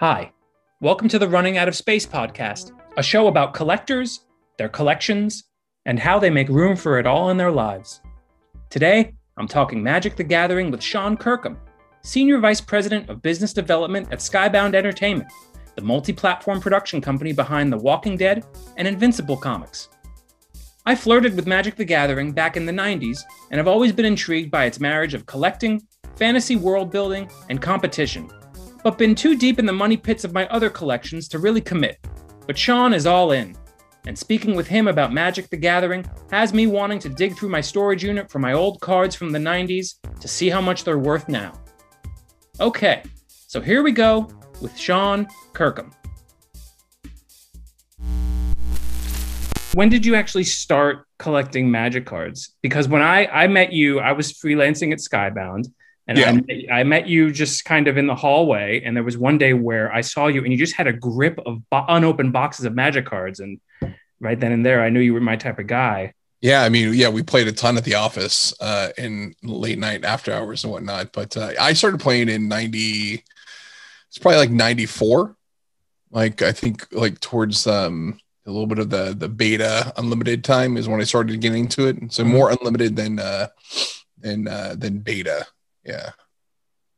Hi, welcome to the Running Out of Space podcast, a show about collectors, their collections, and how they make room for it all in their lives. Today, I'm talking Magic the Gathering with Sean Kirkham, Senior Vice President of Business Development at Skybound Entertainment, the multi platform production company behind The Walking Dead and Invincible comics. I flirted with Magic the Gathering back in the 90s and have always been intrigued by its marriage of collecting, fantasy world building, and competition, but been too deep in the money pits of my other collections to really commit. But Sean is all in, and speaking with him about Magic the Gathering has me wanting to dig through my storage unit for my old cards from the 90s to see how much they're worth now. Okay, so here we go with Sean Kirkham. when did you actually start collecting magic cards because when i i met you i was freelancing at skybound and yeah. I, met, I, met you just kind of in the hallway and there was one day where i saw you and you just had a grip of bo- unopened boxes of magic cards and right then and there i knew you were my type of guy yeah i mean yeah we played a ton at the office uh in late night after hours and whatnot but uh, i started playing in 90 it's probably like 94 like i think like towards um a little bit of the the beta unlimited time is when I started getting into it. So mm-hmm. more unlimited than uh than uh than beta. Yeah.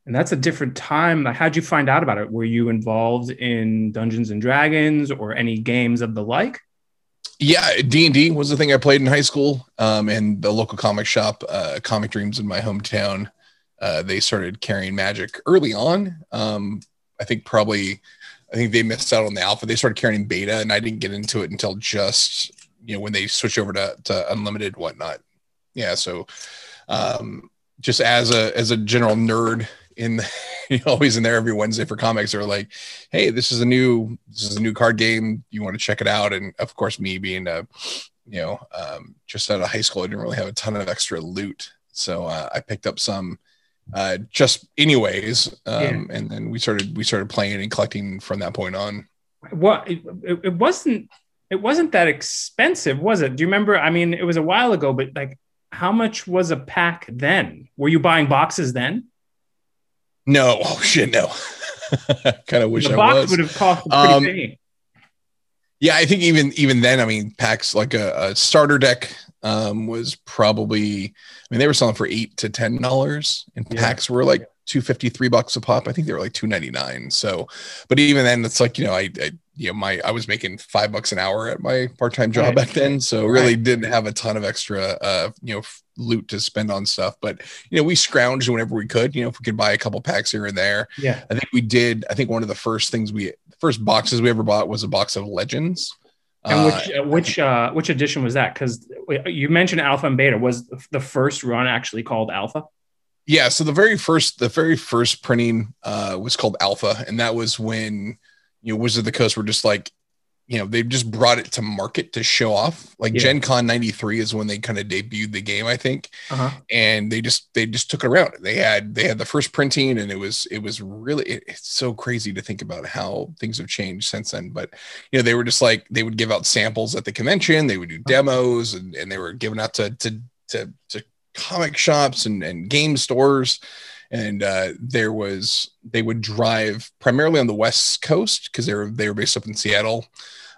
And that's a different time. How'd you find out about it? Were you involved in Dungeons and Dragons or any games of the like? Yeah, D and D was the thing I played in high school, um, and the local comic shop, uh, Comic Dreams in my hometown. Uh, they started carrying Magic early on. Um, I think probably I think they missed out on the alpha. They started carrying beta, and I didn't get into it until just you know when they switched over to, to unlimited whatnot. Yeah, so um, just as a as a general nerd in you know, always in there every Wednesday for comics are like, hey, this is a new this is a new card game. You want to check it out? And of course, me being a you know um, just out of high school, I didn't really have a ton of extra loot, so uh, I picked up some uh, just anyways. Um, yeah. And then we started we started playing and collecting from that point on. Well, it, it wasn't it wasn't that expensive, was it? Do you remember? I mean, it was a while ago, but like, how much was a pack then? Were you buying boxes then? No, oh shit, no. kind of wish the I box was. would have cost pretty um, penny. Yeah, I think even even then, I mean, packs like a, a starter deck um, was probably, I mean, they were selling for eight to ten dollars, and yeah. packs were like two fifty three bucks a pop. I think they were like two ninety nine. So, but even then, it's like you know, I, I you know, my I was making five bucks an hour at my part time job right. back then, so really right. didn't have a ton of extra, uh, you know, loot to spend on stuff. But you know, we scrounged whenever we could. You know, if we could buy a couple packs here and there. Yeah, I think we did. I think one of the first things we, first boxes we ever bought was a box of Legends. And which uh, which uh, which edition was that? Because you mentioned Alpha and Beta. Was the first run actually called Alpha? Yeah. So the very first the very first printing uh, was called Alpha, and that was when you know Wizard of the Coast were just like, you know they just brought it to market to show off like yeah. gen con 93 is when they kind of debuted the game i think uh-huh. and they just they just took it around they had they had the first printing and it was it was really it, it's so crazy to think about how things have changed since then but you know they were just like they would give out samples at the convention they would do uh-huh. demos and, and they were given out to to to, to comic shops and, and game stores and uh, there was they would drive primarily on the west coast because they were they were based up in Seattle,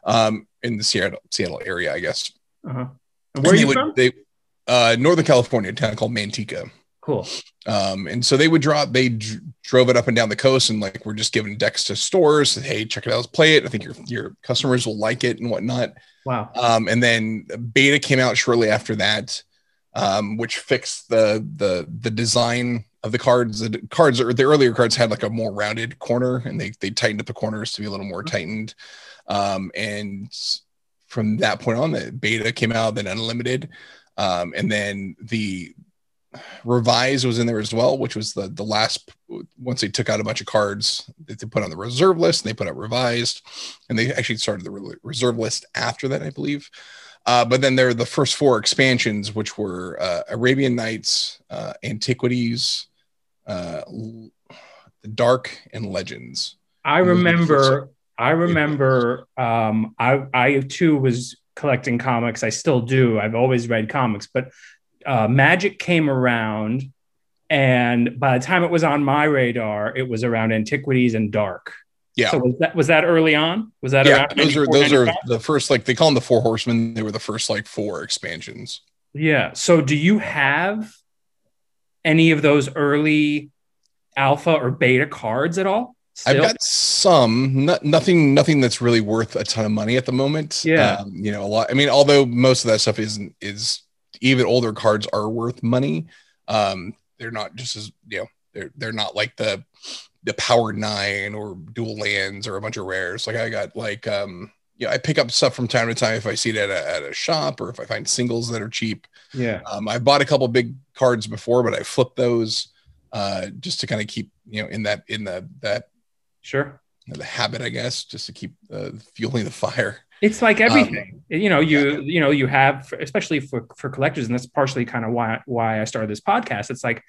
um, in the Seattle Seattle area, I guess. Uh-huh. And where and are you would, from? They, uh, Northern California, a town called Manteca. Cool. Um, and so they would drop, they d- drove it up and down the coast, and like we're just giving decks to stores. Hey, check it out, let's play it. I think your your customers will like it and whatnot. Wow. Um, and then beta came out shortly after that, um, which fixed the the the design of the cards. The cards or the earlier cards had like a more rounded corner, and they they tightened up the corners to be a little more tightened. Um, and from that point on, the beta came out, then unlimited, um, and then the revise was in there as well, which was the the last once they took out a bunch of cards that they put on the reserve list and they put out revised, and they actually started the reserve list after that, I believe. Uh, but then there are the first four expansions, which were uh, Arabian Nights, uh, Antiquities, uh, Dark, and Legends. I remember I remember um, I, I too was collecting comics. I still do. I've always read comics, but uh, Magic came around, and by the time it was on my radar, it was around Antiquities and Dark. Yeah. So was that was that early on? Was that yeah, around those are those are the first like they call them the four horsemen. They were the first like four expansions. Yeah. So do you have any of those early alpha or beta cards at all? I've got some, not, nothing, nothing that's really worth a ton of money at the moment. Yeah. Um, you know, a lot. I mean, although most of that stuff isn't is even older cards are worth money. Um, they're not just as you know, they're they're not like the the power nine or dual lands or a bunch of rares. Like I got like um, you know, I pick up stuff from time to time if I see it at a, at a shop or if I find singles that are cheap. yeah. Um, I bought a couple big cards before, but I flipped those uh, just to kind of keep you know in that in the that Sure. the habit, I guess, just to keep uh, fueling the fire. It's like Um, everything. you know, you you know, you have especially for for collectors, and that's partially kind of why why I started this podcast. It's like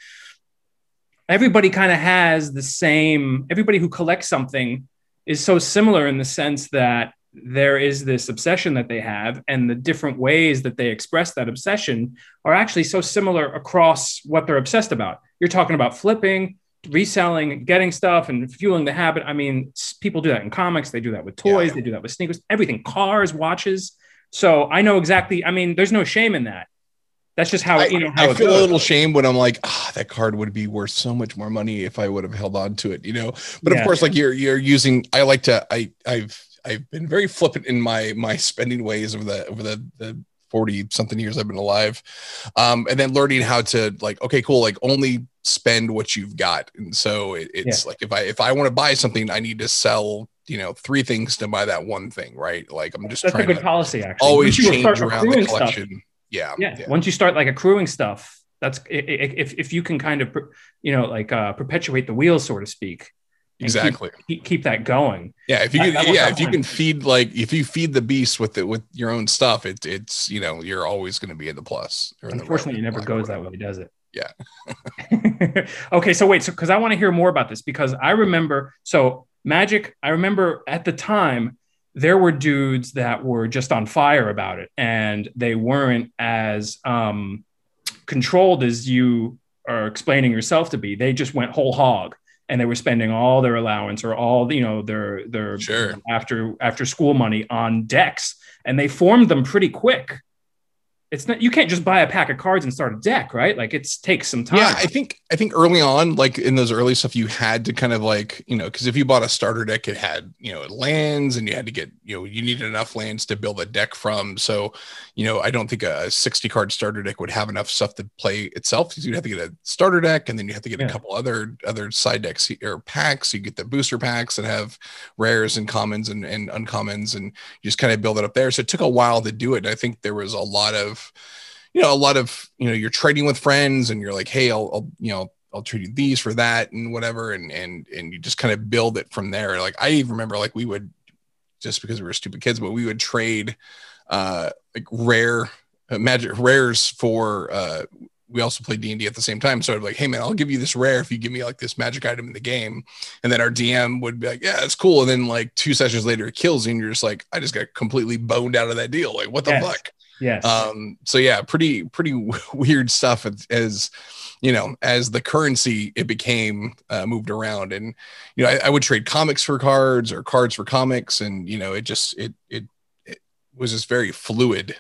everybody kind of has the same. Everybody who collects something is so similar in the sense that there is this obsession that they have, and the different ways that they express that obsession are actually so similar across what they're obsessed about. You're talking about flipping, reselling, getting stuff, and fueling the habit. I mean, people do that in comics. They do that with toys. Yeah. They do that with sneakers. Everything, cars, watches. So I know exactly. I mean, there's no shame in that. That's just how I, you know how I feel goes. a little shame when I'm like, ah, that card would be worth so much more money if I would have held on to it, you know. But Yeah. of course, like you're you're using. I like to. I I've I've been very flippant in my my spending ways over the over the the 40 something years I've been alive. Um, and then learning how to like, okay, cool, like only spend what you've got. And so it, it's like if I if I want to buy something, I need to sell, you know, three things to buy that one thing, right? Like I'm just That's a good to policy, actually. always change around the collection. stuff- Yeah. yeah. Once you start like accruing stuff, that's if if you can kind of you know like uh, perpetuate the wheel, so to speak. keep- Exactly. Keep, keep that going. Yeah, if you That- can, yeah, if you can feed like if you feed the beast with it with your own stuff, it, it's you know you're always going to be in the plus. or in the Unfortunately, it never goes that way, does it? Yeah. okay, so wait, so because I want to hear more about this because I remember so Magic. I remember at the time there were dudes that were just on fire about it, and they weren't as um, controlled as you are explaining yourself to be. They just went whole hog. And they were spending all their allowance or all you know their their Sure. after after school money on decks, and they formed them pretty quick it's not you can't just buy a pack of cards and start a deck right like it takes some time Yeah, I think I think early on, like in those early stuff, you had to kind of like you know because if you bought a starter deck, it had you know lands, and you had to get you know you needed enough lands to build a deck from. So you know I don't think a sixty card starter deck would have enough stuff to play itself. Because you'd have to get a starter deck, and then you have to get Yeah. a couple other other side decks or packs. You get the booster packs that have rares and commons and, and uncommons, and you just kind of build it up there. So it took a while to do it. And I think there was a lot of you know, a lot of, you know, you're trading with friends and you're like, Hey, I'll, I'll you know, I'll trade you these for that and whatever. And, and, and you just kind of build it from there. Like I even remember like we would just because we were stupid kids, but we would trade, uh, like rare uh, magic rares for, uh, we also played D&D at the same time. So I'd be like, Hey man, I'll give you this rare if you give me like this magic item in the game. And then our DM would be like, yeah, it's cool. And then like two sessions later, it kills you. And you're just like, I just got completely boned out of that deal. Like what the Yes. fuck? Yes. Um so yeah pretty pretty weird stuff as, as you know as the currency it became uh, moved around. And you know I, I would trade comics for cards or cards for comics. And you know it just it it, it was just very fluid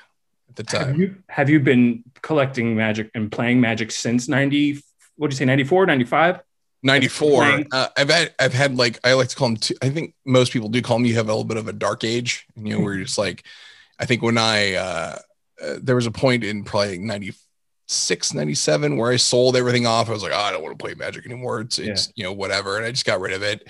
at the have time. you have you been collecting magic and playing magic since 90 what do you say 94 95 94 uh, i've had i've had like i like to call them two, i think most people do call them you have a little bit of a dark age you know where you're just like i think when i uh, uh there was a point in probably 96 97 where i sold everything off. I was like oh, i don't want to play magic anymore. It's it's you know whatever. And i just got rid of it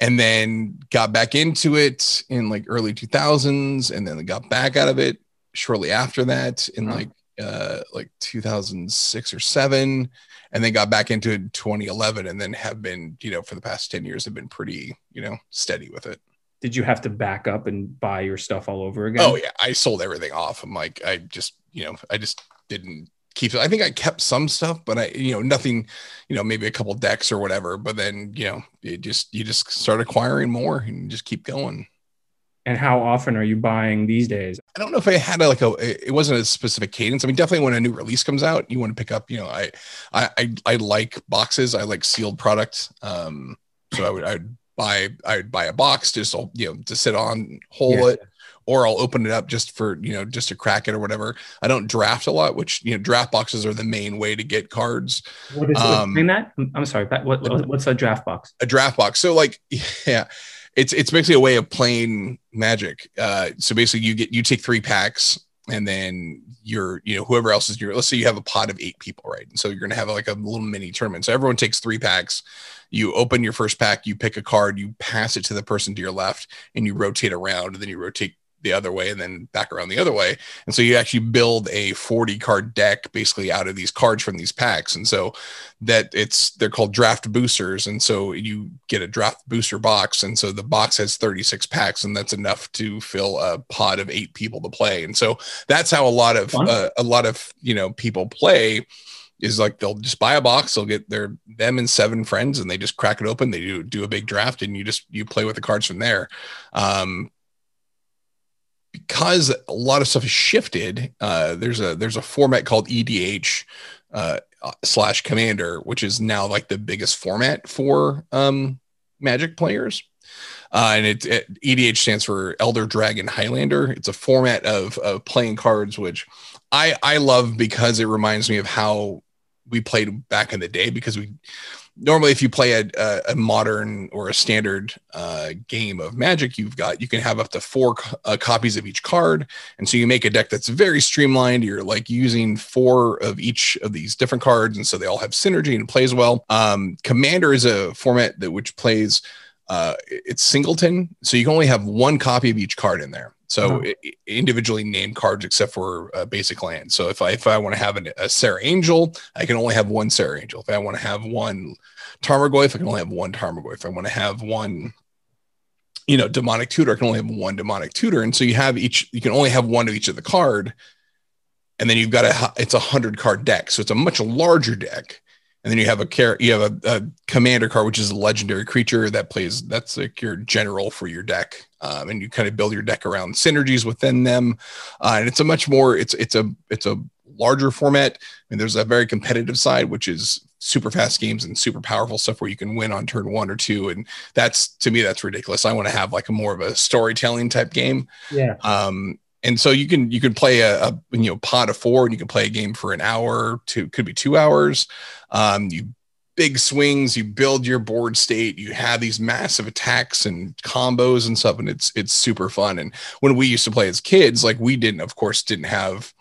and then got back into it in like early 2000s and then got back out of it shortly after that in like uh like 2006 or 7 and then got back into it in 2011 and then have been you know for the past 10 years have been pretty you know steady with it did you have to back up and buy your stuff all over again oh yeah i sold everything off i'm like i just you know i just didn't keep it i think i kept some stuff but i you know nothing you know maybe a couple decks or whatever but then you know it just you just start acquiring more and just keep going and how often are you buying these days I don't know if I had a, like a it wasn't a specific cadence. I mean, definitely when a new release comes out, you want to pick up. You know, I I I, I like boxes. I like sealed product. Um, so I would I'd buy I'd buy a box just you know to sit on, hold yeah. it, or I'll open it up just for you know just to crack it or whatever. I don't draft a lot, which you know draft boxes are the main way to get cards. What is um, that? I'm sorry, what, what's a draft box? A draft box. So like yeah, it's it's basically a way of playing Magic. Uh, so basically, you get you take three packs and then you're you know whoever else is your let's say you have a pod of eight people right and so you're going to have like a little mini tournament so everyone takes three packs you open your first pack you pick a card you pass it to the person to your left and you rotate around and then you rotate the other way and then back around the other way. And so you actually build a 40 card deck basically out of these cards from these packs. And so that it's they're called draft boosters. And so you get a draft booster box. And so the box has 36 packs, and that's enough to fill a pod of eight people to play. And so that's how a lot of uh, a lot of you know people play is like they'll just buy a box they'll get their them and seven friends and they just crack it open they do do a big draft and you just you play with the cards from there um because a lot of stuff has shifted, uh, there's a there's a format called EDH uh, slash Commander, which is now like the biggest format for um, Magic players. Uh, and it, it, EDH stands for Elder Dragon Highlander. It's a format of, of playing cards, which I I love because it reminds me of how we played back in the day. Because we normally if you play a, a, modern or a standard uh, game of magic you've got you can have up to four uh, copies of each card. And so you make a deck that's very streamlined. You're like using four of each of these different cards. And so they all have synergy and plays well. Um, commander is a format that which plays uh, it's singleton. So you can only have one copy of each card in there so uh-huh. individually named cards except for uh, basic land. So if I if I want to have an, a Serra Angel, I can only have one Serra Angel. If I want to have one Tarmogoyf, I can only have one Tarmogoyf. If I want to have one, you know, demonic tutor, I can only have one demonic tutor. And so you have each, you can only have one of each of the card. And then you've got a it's a hundred card deck. So it's a much larger deck and then you have a care you have a, a, commander card which is a legendary creature that plays that's like your general for your deck. Um, and you kind of build your deck around synergies within them. Uh, and it's a much more it's it's a it's a larger format. I and there's a very competitive side which is super fast games and super powerful stuff where you can win on turn one or two. And that's to me that's ridiculous. I want to have like a more of a storytelling type game. Yeah. Um and so you can you can play a, a, you know pod of four and you can play a game for an hour to could be two hours. Um, you big swings you build your board state you have these massive attacks and combos and stuff and it's it's super fun. And when we used to play as kids like we didn't of course didn't have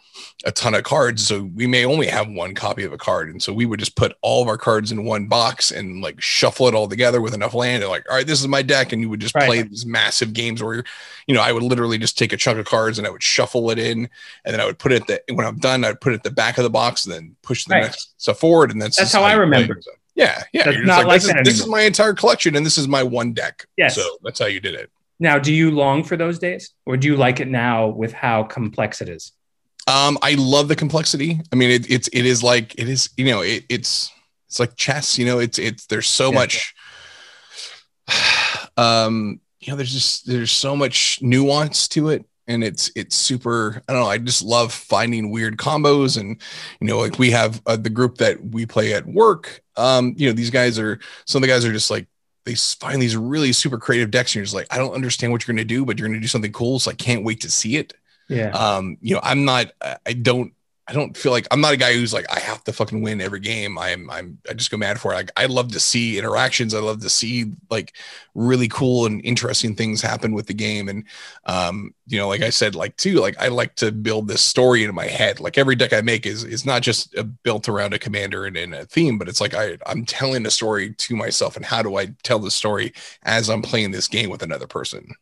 a ton of cards so we may only have one copy of a card and so we would just put all of our cards in one box and like shuffle it all together with enough land and like all right this is my deck and you would just right. play these massive games where you know i would literally just take a chunk of cards and i would shuffle it in and then i would put it that when i'm done i'd put it at the back of the box and then push the right. next stuff forward and that's that's how i remember. So, yeah yeah that's not like, like this, is, this is my entire collection and this is my one deck. Yes. So that's how you did it. Now do you long for those days or do you like it now with how complex it is um, I love the complexity. I mean, it, it's it is like it is. You know, it, it's it's like chess. You know, it's it's there's so yeah. much. Um, you know, there's just there's so much nuance to it, and it's it's super. I don't know. I just love finding weird combos, and you know, like we have uh, the group that we play at work. Um, you know, these guys are some of the guys are just like they find these really super creative decks, and you're just like, I don't understand what you're gonna do, but you're gonna do something cool, so I can't wait to see it. Yeah. Um, you know, I'm not, I don't, I don't feel like I'm not a guy who's like I have to fucking win every game. I'm I'm I just go mad for it. Like I love to see interactions. I love to see like really cool and interesting things happen with the game. And um, you know, like I said, like too, like I like to build this story in my head. Like every deck I make is is not just uh, built around a commander and, and a theme, but it's like I I'm telling a story to myself. And how do I tell the story as I'm playing this game with another person?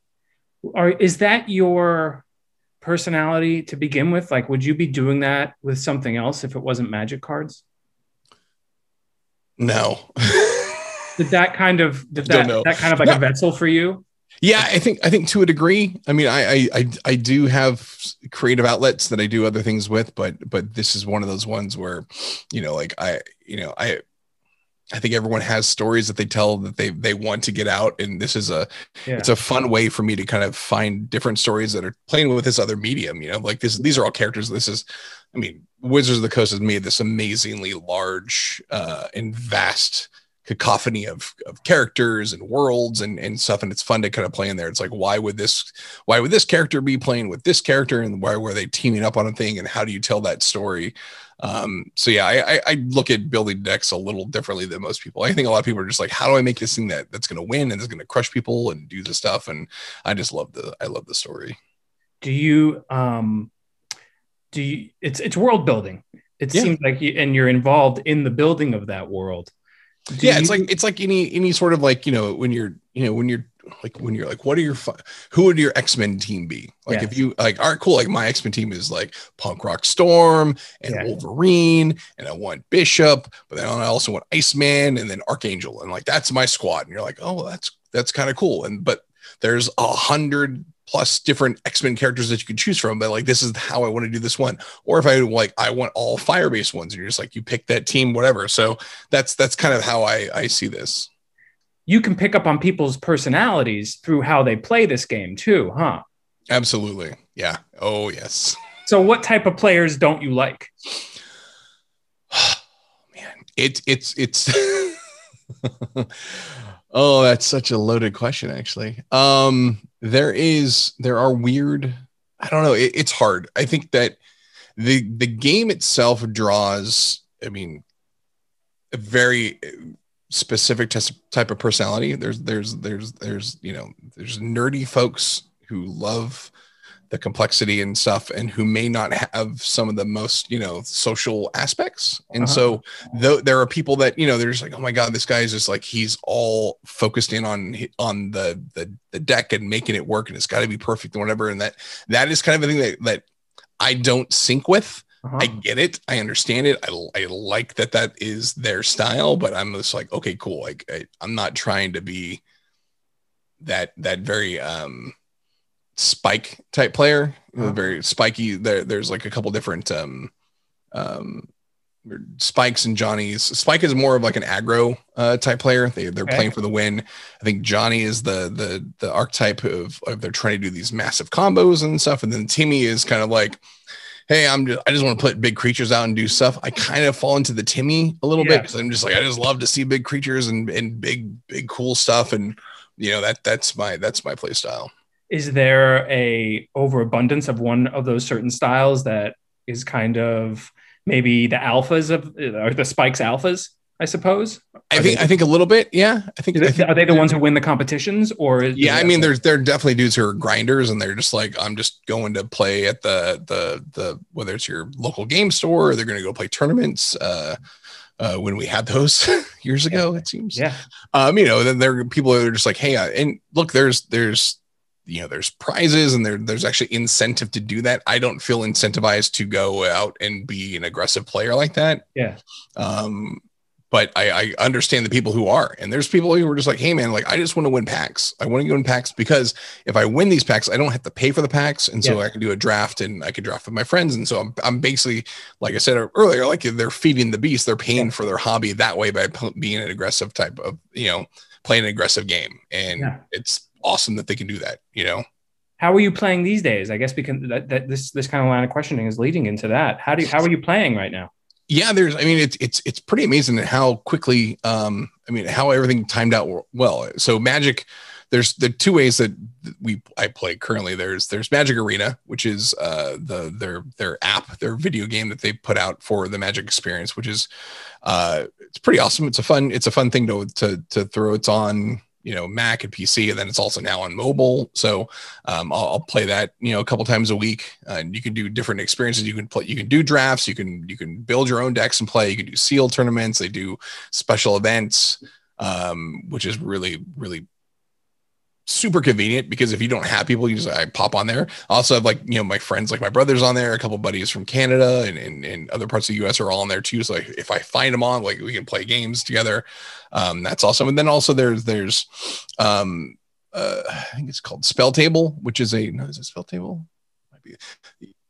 Are is that your personality to begin with? Like, would you be doing that with something else if it wasn't magic cards? No. did that kind of did that that kind of like no. a vessel for you? Yeah, I think I think to a degree. I mean, I, I I do have creative outlets that I do other things with, but but this is one of those ones where, you know, like I you know I I think everyone has stories that they tell that they they want to get out, and this is a yeah. it's a fun way for me to kind of find different stories that are playing with this other medium. You know, like this these are all characters. This is, I mean, Wizards of the Coast has made this amazingly large uh, and vast cacophony of, of characters and worlds and, and stuff. And it's fun to kind of play in there. It's like, why would this, why would this character be playing with this character and why were they teaming up on a thing? And how do you tell that story? Um, so yeah, I, I, look at building decks a little differently than most people. I think a lot of people are just like, how do I make this thing that that's going to win and is going to crush people and do the stuff? And I just love the, I love the story. Do you, um, do you, it's, it's world building. It yeah. seems like, you, and you're involved in the building of that world. Do yeah. You, it's like, it's like any, any sort of like, you know, when you're, you know, when you're like when you're like, what are your who would your X Men team be? Like if you like, all right, cool. Like my X Men team is like Punk Rock Storm and yeah. Wolverine, and I want Bishop, but then I also want Iceman and then Archangel, and like that's my squad. And you're like, oh, that's that's kind of cool. And but there's a hundred plus different X-Men characters that you can choose from, but like this is how I want to do this one. Or if I like I want all fire-based ones, and you're just like you pick that team, whatever. So that's that's kind of how I I see this you can pick up on people's personalities through how they play this game too, huh? Absolutely. Yeah. Oh, yes. So what type of players don't you like? Man, it, it's it's Oh, that's such a loaded question actually. Um there is there are weird I don't know, it, it's hard. I think that the the game itself draws I mean a very specific type of personality. There's there's there's there's you know there's nerdy folks who love the complexity and stuff and who may not have some of the most you know social aspects and uh-huh. so th- there are people that you know they're just like oh my god this guy is just like he's all focused in on on the the, the deck and making it work and it's got to be perfect and whatever and that that is kind of a thing that that i don't sync with uh-huh. I get it. I understand it. I, I like that that is their style, but I'm just like, okay, cool. Like I, I'm not trying to be that that very um spike type player. Uh-huh. Very spiky. There, there's like a couple different um um spikes and Johnny's. Spike is more of like an aggro uh, type player. They they're okay. playing for the win. I think Johnny is the the the archetype of, of they're trying to do these massive combos and stuff. And then Timmy is kind of like hey, I'm just I just want to put big creatures out and do stuff. I kind of fall into the Timmy a little yeah. bit because I'm just like I just love to see big creatures and and big big cool stuff and you know that that's my that's my play style. Is there a overabundance of one of those certain styles that is kind of maybe the alphas of uh, or the spikes alphas? I suppose. I think I think a little bit. Yeah, I think, I think. Are they the ones who win the competitions, or yeah? I mean, there's there are definitely dudes who are grinders, and they're just like, I'm just going to play at the the the whether it's your local game store, or they're going to go play tournaments. Uh, uh, when we had those years ago, yeah. it seems. Yeah. Um, you know, then there are people that are just like, hey, uh, and look, there's there's you know there's prizes and there there's actually incentive to do that. I don't feel incentivized to go out and be an aggressive player like that. Yeah. Um, but I, I, understand the people who are. And there's people who are just like, hey man, like I just want to win packs. I want to go in packs because if I win these packs, I don't have to pay for the packs. And so yeah. I can do a draft and I can draft with my friends. And so I'm, I'm basically, like I said earlier, like they're feeding the beast. They're paying yeah. for their hobby that way by being an aggressive type of, you know, playing an aggressive game. And yeah. it's awesome that they can do that, you know? How are you playing these days? I guess because that, that this, this kind of line of questioning is leading into that. How do you, how are you playing right now? Yeah there's i mean it's it's it's pretty amazing how quickly um i mean how everything timed out well so magic there's the two ways that we i play currently. There's there's magic arena which is uh the their their app their video game that they put out for the magic experience which is uh it's pretty awesome. It's a fun it's a fun thing to to to throw it's on you know Mac and PC, and then it's also now on mobile. So um, I'll, I'll, play that you know a couple times a week, uh, and you can do different experiences. You can play, you can do drafts, you can you can build your own decks and play. You can do seal tournaments. They do special events, um, which is really really super convenient because if you don't have people, you just I pop on there. I also have like you know my friends, like my brothers on there, a couple buddies from Canada and, and, and other parts of the US are all on there too. So like, if I find them on, like we can play games together. Um, that's awesome. And then also there's there's um uh, I think it's called Spell Table, which is a no, is it Spell Table? Might be.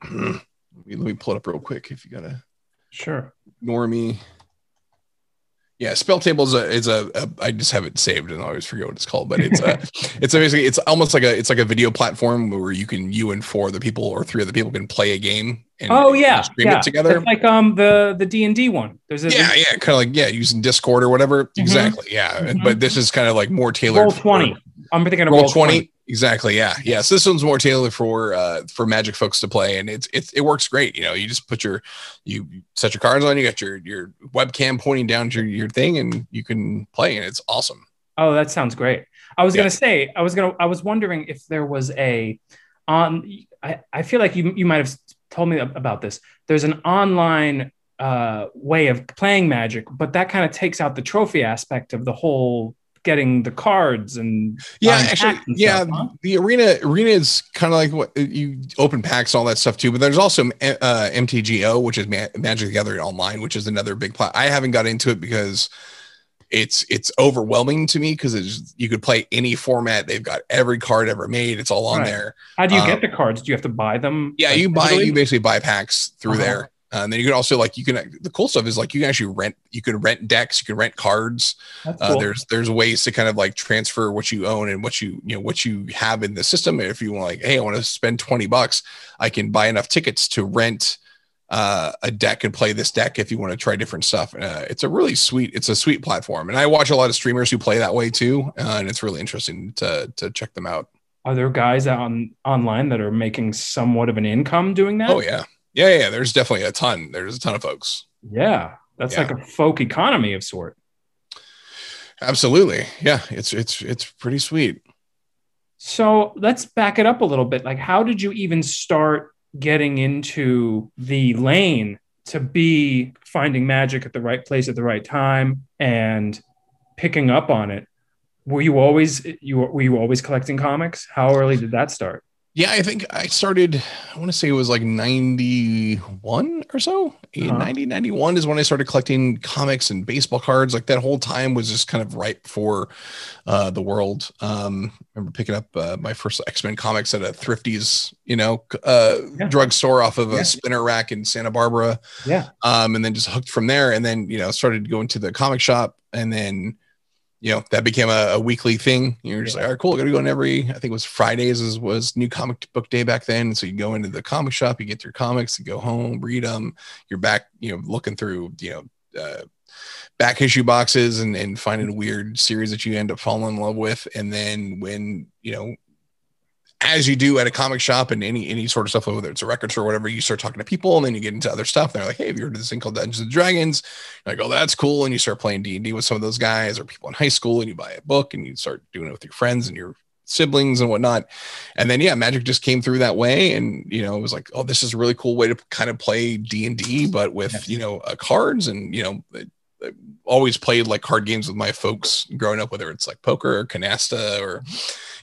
let, me, let me pull it up real quick if you gotta. Sure. Ignore me. Yeah, spell table is a is a, a I just have it saved and I always forget what it's called, but it's a it's basically it's almost like a it's like a video platform where you can you and four other people or three other people can play a game and oh yeah, stream yeah. it together. It's like um the the D and D one. There's a yeah, yeah, kind of like yeah, using Discord or whatever. Mhm. Exactly, yeah. And- Mhm. But this is kind of like more tailored. roll for- twenty. I'm thinking of roll, roll 20. twenty. Exactly yeah yeah so this one's more tailored for uh for magic folks to play and it's it's it works great you know you just put your you set your cards on you got your your webcam pointing down to your thing and you can play and it's awesome Oh, that sounds great. I was Yeah. gonna say, I was gonna, I was wondering if there was a on. I, I feel like you you might have told me about this. There's an online uh, way of playing Magic, but that kind of takes out the trophy aspect of the whole getting the cards and yeah actually and yeah stuff, huh? the arena arena is kind of like what you open packs all that stuff too but there's also uh mtgo which is Ma- magic the gathering online which is another big plat i haven't got into it because it's it's overwhelming to me because you could play any format they've got every card ever made it's all on Right. there How do you Um, get the cards? Do you have to buy them? Yeah, like, you buy digitally? you basically buy packs through Uh-huh. there. Uh, and then you can also like you can the cool stuff is like you can actually rent you can rent decks, you can rent cards. That's Uh, there's there's ways to kind of like transfer what you own and what you you know what you have in the system. If you want like, hey, I want to spend 20 bucks, I can buy enough tickets to rent uh, a deck and play this deck if you want to try different stuff. Uh, it's a really sweet, it's a sweet platform. And I watch a lot of streamers who play that way too. Uh, and it's really interesting to to check them out. Are there guys on online that are making somewhat of an income doing that? Oh yeah. Yeah, yeah. There's definitely a ton. There's a ton of folks. yeah. That's Yeah. like a folk economy of sort. Absolutely. Yeah, it's it's it's pretty sweet. So let's back it up a little bit. Like, how did you even start getting into the lane to be finding magic at the right place at the right time and picking up on it? Were you always you were you always collecting comics? How early did that start? Yeah, I think I started, I want to say it was like 91 or so. Uh-huh. 90, 91 is when I started collecting comics and baseball cards. Like that whole time was just kind of right for uh, the world. Um, I remember picking up uh, my first X Men comics at a thrifties, you know, uh, Yeah. drugstore off of a Yeah. spinner rack in Santa Barbara. Yeah. um, and then just hooked from there. And then you know started going to the comic shop, and then you know that became a, a weekly thing. You're just Yeah. like, all right, cool. I got to go in every. I think it was Fridays is, was new comic book day back then. So you go into the comic shop, you get your comics, you go home, read them. You're back, you know, looking through, you know. Uh, back issue boxes and, and finding a weird series that you end up falling in love with and then when you know as you do at a comic shop and any any sort of stuff, whether it's a record store or whatever, you start talking to people and then you get into other stuff. They're like, "Hey, have you heard of this thing called Dungeons and Dragons?" You're like, "Oh, that's cool." And you start playing D and D with some of those guys or people in high school, and you buy a book and you start doing it with your friends and your siblings and whatnot. And then yeah, Magic just came through that way, and you know, it was like, "Oh, this is a really cool way to kind of play D and D, but with Yes. you know uh, cards." And you know, I always played like card games with my folks growing up, whether it's like poker or canasta or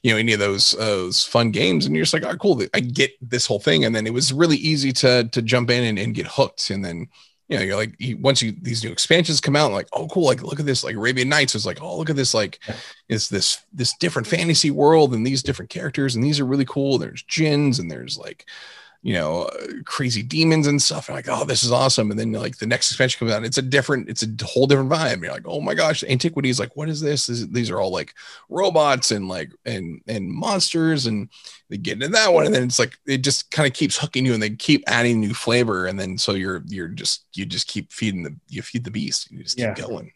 you know any of those uh, those fun games and you're just like oh cool i get this whole thing. And then it was really easy to to jump in and, and get hooked. And then you know you're like you, once you these new expansions come out like oh cool like look at this like arabian nights. Is like oh look at this like it's this this different fantasy world and these different characters and these are really cool. There's gins and there's like you know crazy demons and stuff and like oh this is awesome and then like the next expansion comes out it's a different it's a whole different vibe you're like oh my gosh antiquities like what is this, this these are all like robots and like and and monsters and they get into that one and then it's like it just kind of keeps hooking you and they keep adding new flavor and then so you're you're just you just keep feeding the you feed the beast you just keep Yeah. going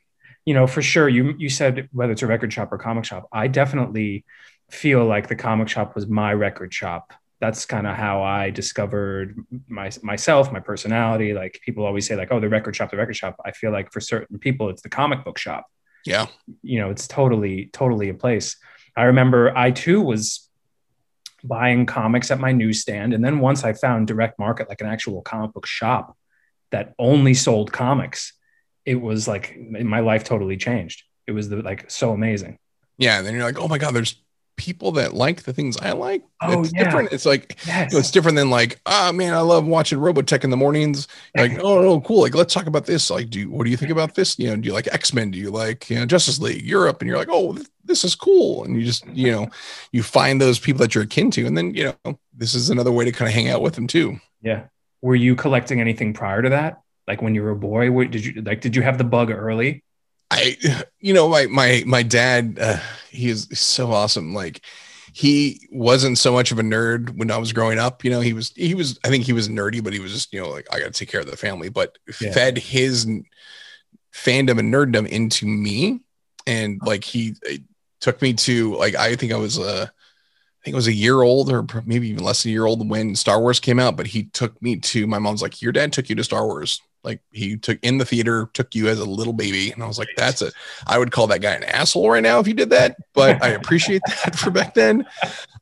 you know, for sure. You you said whether it's a record shop or comic shop. I definitely feel like the comic shop was my record shop. That's kind of how I discovered my myself, my personality. Like people always say, like, "Oh, the record shop, the record shop." I feel like for certain people, it's the comic book shop. yeah You know, it's totally totally a place. I remember I too was buying comics at my newsstand, and then once I found direct market, like an actual comic book shop that only sold comics it was like my life totally changed. It was the, like so amazing. yeah and then you're like oh my god there's people that like the things i like Oh, it's yeah. different it's like Yes. you know, it's different than like, ah, man, I love watching Robotech in the mornings. Like, oh, no, cool. Like, let's talk about this. Like, do you, what do you think about this? You know, do you like X Men? Do you like, you know, Justice League, Europe? And you're like, oh, this is cool. And you just, you know, you find those people that you're akin to. And then, you know, this is another way to kind of hang out with them too. yeah. Were you collecting anything prior to that? Like when you were a boy, what, did you like? Did you have the bug early? I, you know, my, my, my dad, uh, he is so awesome. Like, he wasn't so much of a nerd when I was growing up. You know, he was he was I think he was nerdy, but he was just you know like I got to take care of the family. But yeah. fed his fandom and nerddom into me, and like he took me to like I think I was a I think it was a year old or maybe even less than a year old when Star Wars came out, but he took me to my mom's like, Your dad took you to Star Wars. Like he took in the theater, took you as a little baby. And I was like, That's it. I would call that guy an asshole right now if you did that, but I appreciate that for back then.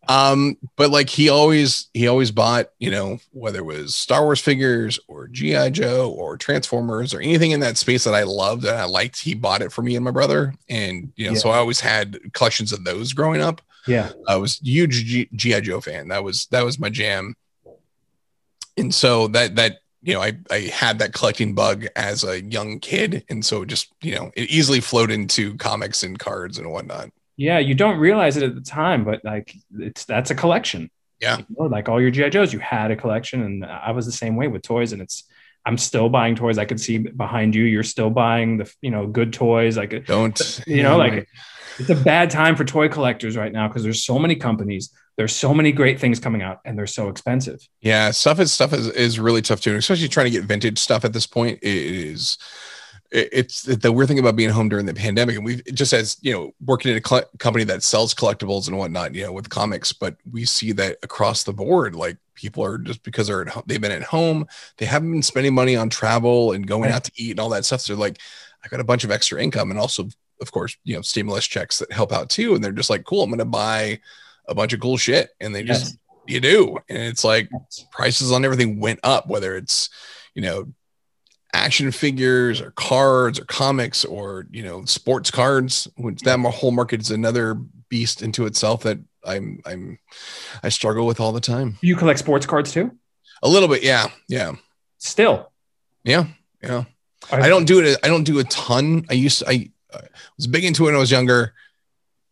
Um, but like he always he always bought, you know, whether it was Star Wars figures or G.I. Joe or Transformers or anything in that space that I loved and I liked, he bought it for me and my brother. And you know, yeah. so I always had collections of those growing up. Yeah. I was huge GI Joe fan. That was that was my jam. And so that that you know, I I had that collecting bug as a young kid, and so just you know, it easily flowed into comics and cards and whatnot. Yeah, you don't realize it at the time, but like it's that's a collection. Yeah, you know, like all your GI Joes, you had a collection, and I was the same way with toys, and it's I'm still buying toys. I can see behind you, you're still buying the you know good toys. Like don't you know like it's a bad time for toy collectors right now because there's so many companies there's so many great things coming out and they're so expensive yeah stuff is stuff is, is really tough too especially trying to get vintage stuff at this point it is it's the weird thing about being home during the pandemic and we've just as you know working in a cl- company that sells collectibles and whatnot you know with comics but we see that across the board like people are just because they're at home, they've been at home they haven't been spending money on travel and going out to eat and all that stuff so they're like i got a bunch of extra income and also of course, you know, stimulus checks that help out too. And they're just like, cool, I'm going to buy a bunch of cool shit. And they just, you do. And it's like prices on everything went up, whether it's, you know, action figures or cards or comics or, you know, sports cards, which that whole market is another beast into itself that I'm, I'm, I struggle with all the time. You collect sports cards too? A little bit. Yeah. Yeah. Still. Yeah. Yeah. I don't do it. I don't do a ton. I used to, I, I was big into it when I was younger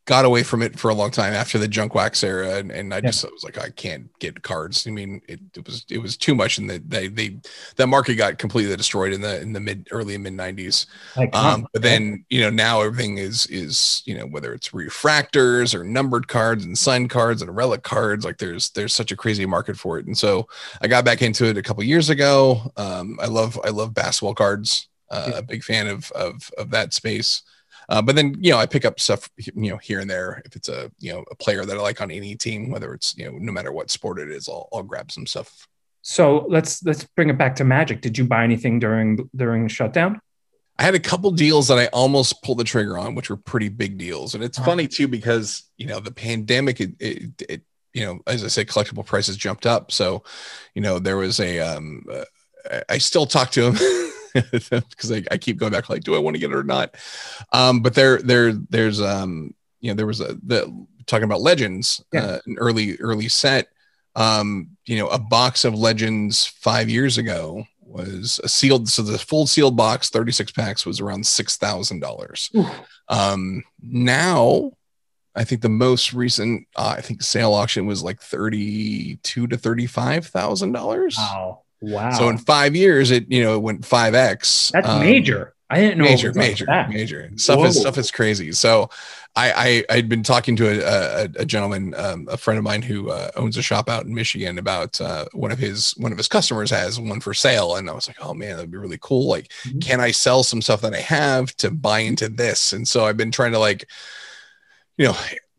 got away from it for a long time after the junk wax era and, and i just yeah. was like i can't get cards. I mean it, it was it was too much and that they they that market got completely destroyed in the in the mid early mid 90s um, but then you know now everything is is you know whether it's refractors or numbered cards and signed cards and relic cards like there's there's such a crazy market for it. And so i got back into it a couple years ago. Um, i love i love basketball cards. Uh, a big fan of of of that space uh, but then you know I pick up stuff you know here and there if it's a you know a player that I like on any team, whether it's you know no matter what sport it is, I'll I'll grab some stuff. So let's let's bring it back to Magic. Did you buy anything during during shutdown? I had a couple deals that I almost pulled the trigger on, which were pretty big deals. And it's uh-huh. funny too because you know the pandemic it, it, it you know as I said collectible prices jumped up. So you know there was a um uh, I still talk to him. because I, I, keep going back like, do I want to get it or not? Um, but there, there, there's, um, you know, there was a the talking about legends, yeah. uh, an early, early set. Um, you know, a box of legends five years ago was a sealed. So the full sealed box, 36 packs, was around six thousand dollars. Um, now I think the most recent, uh, I think sale auction was like thirty-two to thirty-five thousand dollars. Wow! Wow. So in five years, it you know it went five x. That's um, major. I didn't know major, major, like major. Stuff Whoa. is stuff is crazy. So I I had been talking to a a, a gentleman, um, a friend of mine who uh, owns a shop out in Michigan about uh, one of his one of his customers has one for sale, and I was like, oh man, that'd be really cool. Like, mm-hmm. can I sell some stuff that I have to buy into this? And so I've been trying to like you know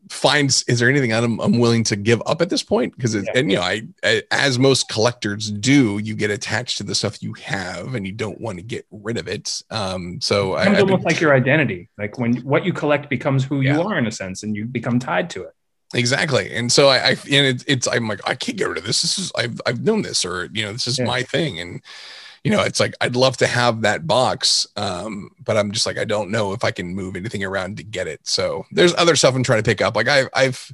finds is there anything I'm, I'm willing to give up at this point because yeah. and you know I, I, as most collectors do you get attached to the stuff you have and you don't want to get rid of it um so it I, almost like your identity like when what you collect becomes who yeah. you are in a sense and you become tied to it exactly and so I, I and it, it's I'm like I can't get rid of this this is I've I've known this or you know this is yeah. my thing and you know, it's like I'd love to have that box, um, but I'm just like I don't know if I can move anything around to get it. So there's other stuff I'm trying to pick up. Like I've, I've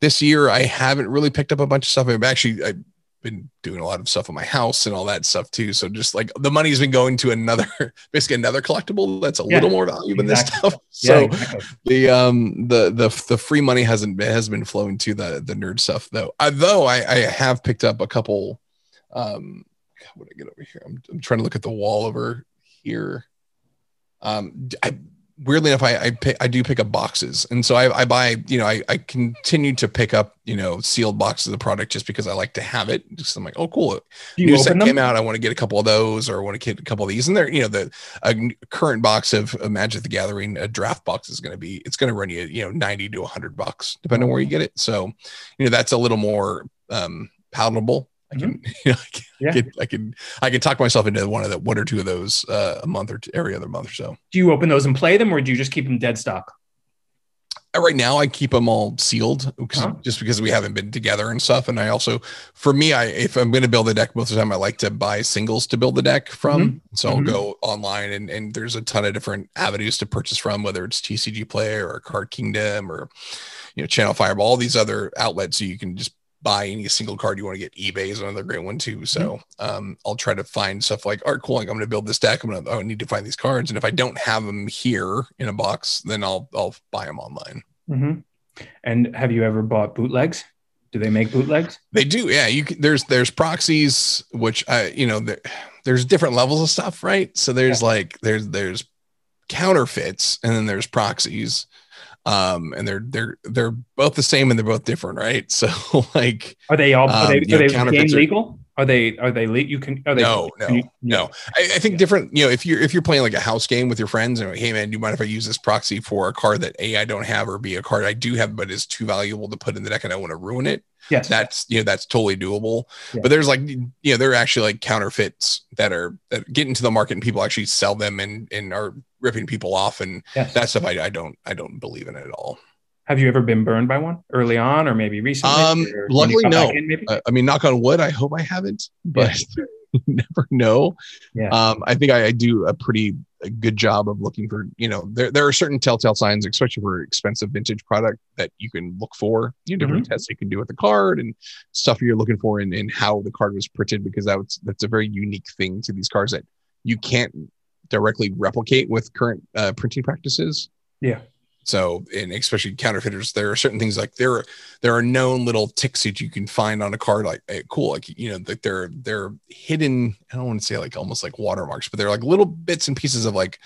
this year I haven't really picked up a bunch of stuff. I've actually I've been doing a lot of stuff in my house and all that stuff too. So just like the money's been going to another, basically another collectible that's a yeah, little more value than this stuff. So yeah, exactly. the um the the the free money hasn't has been flowing to the the nerd stuff though. I, though I I have picked up a couple um what I get over here? I'm, I'm trying to look at the wall over here. Um, I weirdly enough, I I, pick, I do pick up boxes, and so I, I buy you know I, I continue to pick up you know sealed boxes of the product just because I like to have it. Just I'm like, oh cool, new set them? came out. I want to get a couple of those, or I want to get a couple of these. And they're you know the a current box of, of Magic the Gathering, a draft box is going to be it's going to run you you know ninety to hundred bucks depending on where you get it. So you know that's a little more um, palatable I can, mm-hmm. you know, I can, yeah. I can, I can, I can talk myself into one of the one or two of those uh, a month or two, every other month or so. Do you open those and play them, or do you just keep them dead stock? Uh, right now, I keep them all sealed uh-huh. just because we haven't been together and stuff. And I also, for me, I if I'm going to build a deck most of the time, I like to buy singles to build the deck from. Mm-hmm. So mm-hmm. I'll go online and and there's a ton of different avenues to purchase from, whether it's TCG Player or Card Kingdom or you know Channel Fireball, all these other outlets. So you can just buy any single card you want to get. eBay is another great one too. So mm-hmm. um, I'll try to find stuff like, all right, cool. Like I'm going to build this deck. I'm going to, oh, I need to find these cards. And if I don't have them here in a box, then I'll, I'll buy them online. Mm-hmm. And have you ever bought bootlegs? Do they make bootlegs? They do. Yeah. You can, there's, there's proxies, which I, you know, there, there's different levels of stuff, right? So there's yeah. like, there's, there's counterfeits and then there's proxies um and they're they're they're both the same and they're both different right? So like are they all are they, um, are they game legal? Are they are they le- you can are they no no you, no. I, I, think different you know if you're if you're playing like a house game with your friends and like, hey man do you mind if i use this proxy for a card that a i don't have or b a card i do have but is too valuable to put in the deck and i want to ruin it? Yes. That's you know that's totally doable. Yeah. but there's like you know there are actually like counterfeits that are that get into the market and people actually sell them and and are ripping people off and yes. that stuff I, I don't I don't believe in it at all. Have you ever been burned by one early on, or maybe recently? Um, luckily, no. In, uh, I mean, knock on wood. I hope I haven't, but yeah. never know. Yeah. Um, I think I, I, do a pretty a good job of looking for. You know, there there are certain telltale signs, especially for expensive vintage product, that you can look for. You know, different mm-hmm. tests you can do with the card and stuff you're looking for, and, and how the card was printed, because that's that's a very unique thing to these cards that you can't directly replicate with current uh, printing practices. Yeah. So, and especially counterfeiters, there are certain things like there are there are known little ticks that you can find on a card, like hey, cool, like you know, like they're they're hidden. I don't want to say like almost like watermarks, but they're like little bits and pieces of like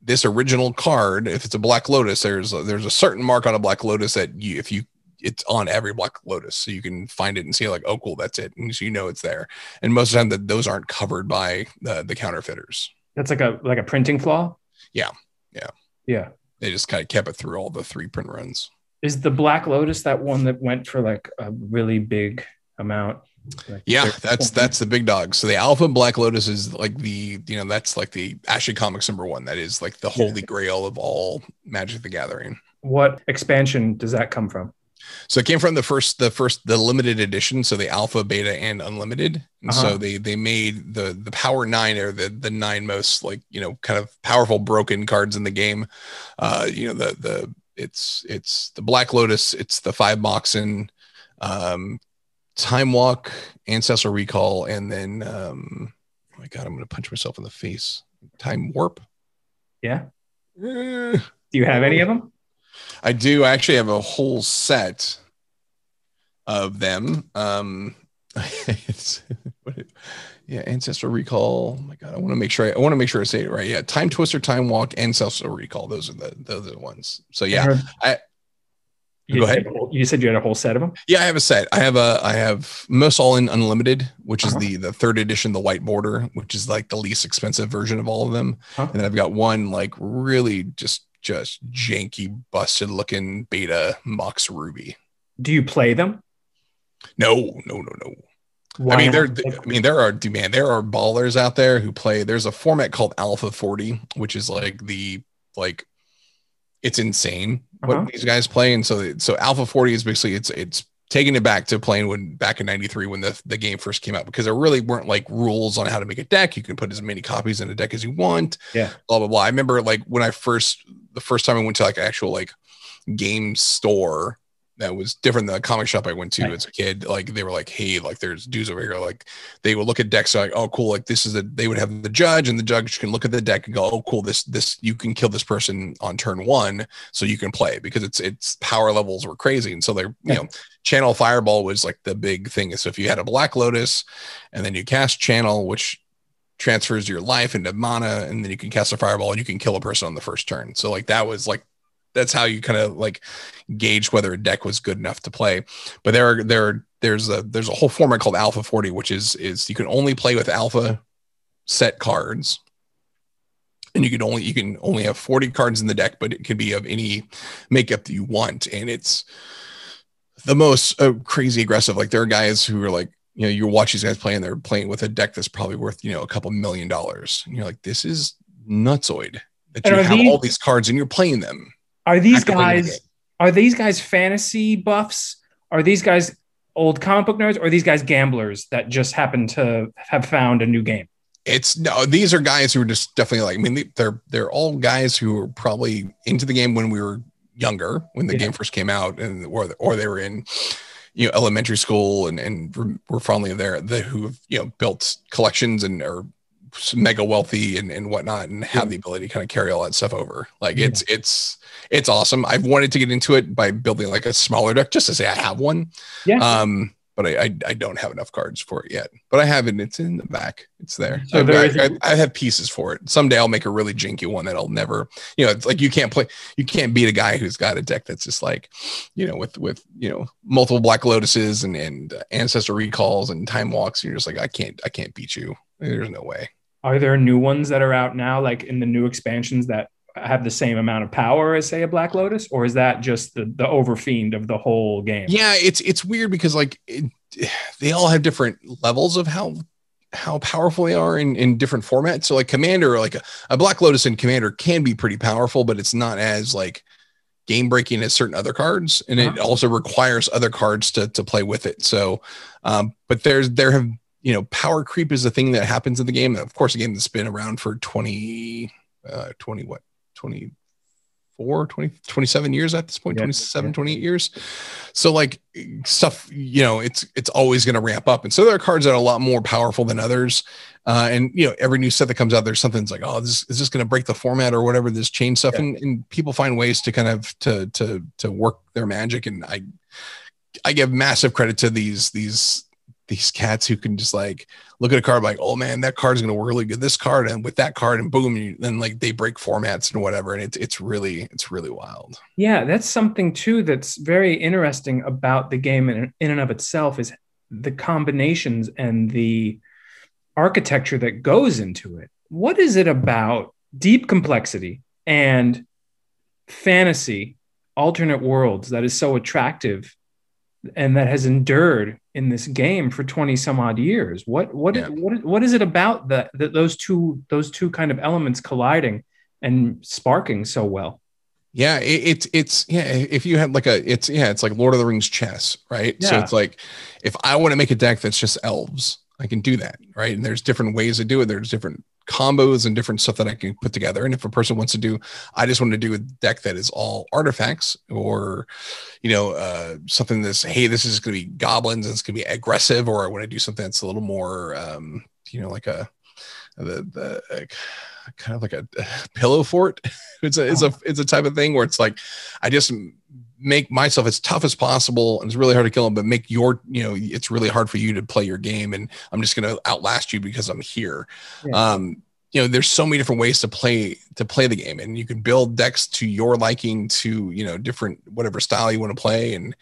this original card. If it's a Black Lotus, there's a, there's a certain mark on a Black Lotus that you if you it's on every Black Lotus, so you can find it and see like, oh, cool, that's it, and so you know it's there. And most of the time, that those aren't covered by the the counterfeiters. That's like a like a printing flaw. Yeah, yeah, yeah. They just kind of kept it through all the three print runs. Is the Black Lotus that one that went for like a really big amount? Like yeah, that's that's the big dog. So the Alpha Black Lotus is like the you know that's like the Action Comics number one. That is like the holy yeah. grail of all Magic the Gathering. What expansion does that come from? So it came from the first, the first, the limited edition. So the alpha, beta, and unlimited. And uh-huh. so they they made the the power nine or the the nine most like you know kind of powerful broken cards in the game. Uh, you know the the it's it's the Black Lotus, it's the five Moxen, um, Time Walk, Ancestral Recall, and then um, oh my god, I'm gonna punch myself in the face. Time Warp. Yeah. Eh. Do you have any of them? I do I actually have a whole set of them. Um, it's, yeah, ancestral recall. Oh my god, I want to make sure I, I want to make sure I say it right. Yeah, time twister, time walk, ancestral recall. Those are the those are the ones. So yeah, I. You, Go ahead. Whole, you said you had a whole set of them. Yeah, I have a set. I have a I have most all in unlimited, which uh-huh. is the the third edition, the white border, which is like the least expensive version of all of them. huh And then I've got one like really just just janky, busted looking beta Mox Ruby. Do you play them? No, no, no, no. Why I mean, there. I mean, there are man, there are ballers out there who play. There's a format called Alpha 40, which is like the like, it's insane uh-huh. what these guys play. And so, so Alpha 40 is basically it's it's taking it back to playing when back in 93 when the, the game first came out because there really weren't like rules on how to make a deck you can put as many copies in a deck as you want yeah blah blah blah i remember like when i first the first time i went to like actual like game store that was different than the comic shop I went to right. as a kid. Like they were like, hey, like there's dudes over here. Like they would look at decks like, oh, cool. Like this is a they would have the judge and the judge can look at the deck and go, oh, cool. This this you can kill this person on turn one, so you can play because it's it's power levels were crazy. And so they're you know, channel fireball was like the big thing. So if you had a black lotus and then you cast channel, which transfers your life into mana, and then you can cast a fireball and you can kill a person on the first turn. So like that was like that's how you kind of like gauge whether a deck was good enough to play. But there are there there's a there's a whole format called Alpha 40, which is is you can only play with alpha set cards. And you can only you can only have 40 cards in the deck, but it can be of any makeup that you want. And it's the most uh, crazy aggressive. Like there are guys who are like, you know, you watch these guys playing, they're playing with a deck that's probably worth, you know, a couple million dollars. And you're like, this is nutsoid that you have these, all these cards and you're playing them. Are these guys are these guys fantasy buffs? Are these guys old comic book nerds or are these guys gamblers that just happen to have found a new game? It's no, these are guys who are just definitely like, I mean, they're they're all guys who were probably into the game when we were younger, when the yeah. game first came out, and or or they were in you know elementary school and and were fondly there the who have you know built collections and are mega wealthy and, and whatnot and have yeah. the ability to kind of carry all that stuff over like yeah. it's it's it's awesome i've wanted to get into it by building like a smaller deck just to say i have one yeah um but I, I, I don't have enough cards for it yet. But I have it. It's in the back. It's there. So there I, I, I, have pieces for it. Someday I'll make a really jinky one that I'll never. You know, it's like you can't play. You can't beat a guy who's got a deck that's just like, you know, with with you know multiple Black Lotuses and and ancestor recalls and time walks. And you're just like, I can't I can't beat you. There's no way. Are there new ones that are out now, like in the new expansions that have the same amount of power as say a Black Lotus, or is that just the the overfiend of the whole game? Yeah, it's it's weird because like it, they all have different levels of how how powerful they are in, in different formats. So like Commander, like a, a Black Lotus and Commander can be pretty powerful, but it's not as like game breaking as certain other cards, and uh-huh. it also requires other cards to to play with it. So, um, but there's there have you know power creep is a thing that happens in the game. Of course, a game that's been around for 20, uh, 20 what 24 20 27 years at this point yeah, 27 yeah. 28 years. So like stuff you know it's it's always going to ramp up. And so there are cards that are a lot more powerful than others. Uh, and you know every new set that comes out there's something that's like oh this is this going to break the format or whatever? This change stuff yeah. and, and people find ways to kind of to to to work their magic. And i i give massive credit to these these these cats who can just like look at a card like, oh man, that card is going to work really good. This card and with that card and boom, you, then like they break formats and whatever, and it's it's really it's really wild. Yeah, that's something too that's very interesting about the game in, in and of itself is the combinations and the architecture that goes into it. What is it about deep complexity and fantasy, alternate worlds that is so attractive and that has endured in this game for 20 some odd years. What what yeah. what, what is it about that, that those two those two kind of elements colliding and sparking so well? Yeah it, it's it's yeah if you have like a it's yeah it's like lord of the rings chess right? Yeah. so it's like if i want to make a deck that's just elves i can do that right? And there's different ways to do it. There's different combos and different stuff that I can put together. And if a person wants to do, I just want to do a deck that is all artifacts or, you know, uh, something that's, hey, this is going to be goblins and it's going to be aggressive, or I want to do something that's a little more, um, you know, like a, the, the, uh, kind of like a, a pillow fort. it's a, it's a, it's a type of thing where it's like, I just make myself as tough as possible and it's really hard to kill them but make your you know it's really hard for you to play your game and i'm just going to outlast you because i'm here yeah. um you know there's so many different ways to play to play the game and you can build decks to your liking to you know different whatever style you want to play and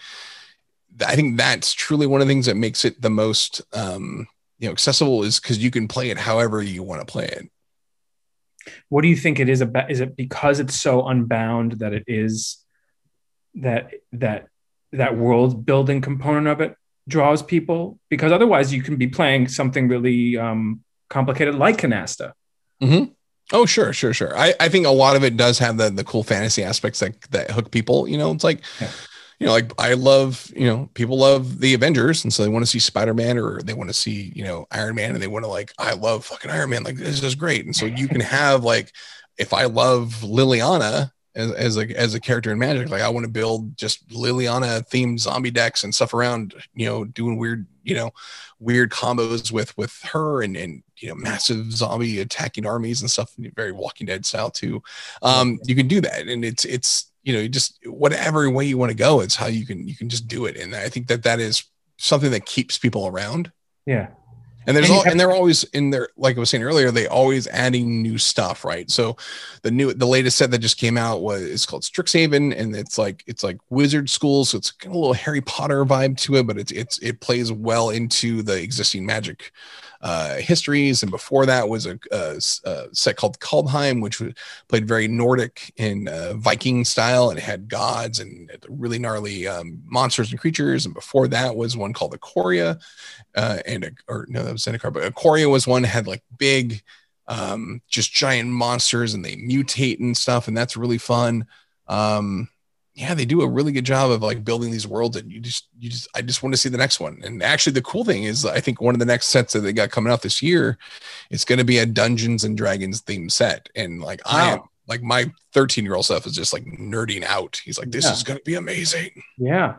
i think that's truly one of the things that makes it the most um you know accessible is because you can play it however you want to play it what do you think it is about is it because it's so unbound that it is that that that world building component of it draws people because otherwise you can be playing something really um, complicated like canasta mm-hmm. oh sure sure sure I, I think a lot of it does have the the cool fantasy aspects that that hook people you know it's like yeah. you know like i love you know people love the avengers and so they want to see spider-man or they want to see you know iron man and they want to like i love fucking iron man like this is great and so you can have like if i love liliana as, as a as a character in Magic. Like I want to build just Liliana themed zombie decks and stuff around, you know, doing weird, you know, weird combos with with her and and you know massive zombie attacking armies and stuff. Very Walking Dead style too. Um, you can do that, and it's it's you know just whatever way you want to go. It's how you can you can just do it, and I think that that is something that keeps people around. Yeah. And there's And all, have- and they're always in there like i was saying earlier they always adding new stuff right? So the new the latest set that just came out was it's called strixhaven and it's like it's like wizard school so it's got a little harry potter vibe to it but it's it's it plays well into the existing magic uh histories and before that was a, a, a set called kaldheim which was, played very nordic in uh, viking style and it had gods and really gnarly um, monsters and creatures and before that was one called Ikoria, uh, and a, or no, that was Zendikar, but Ikoria was one had like big, um, just giant monsters and they mutate and stuff, and that's really fun. Um, yeah, they do a really good job of like building these worlds, and you just, you just, I just want to see the next one. And actually, the cool thing is, I think one of the next sets that they got coming out this year, it's going to be a Dungeons and Dragons themed set, and like I am. Like my 13 year old self is just like nerding out. He's like, this Yeah. is going to be amazing. Yeah.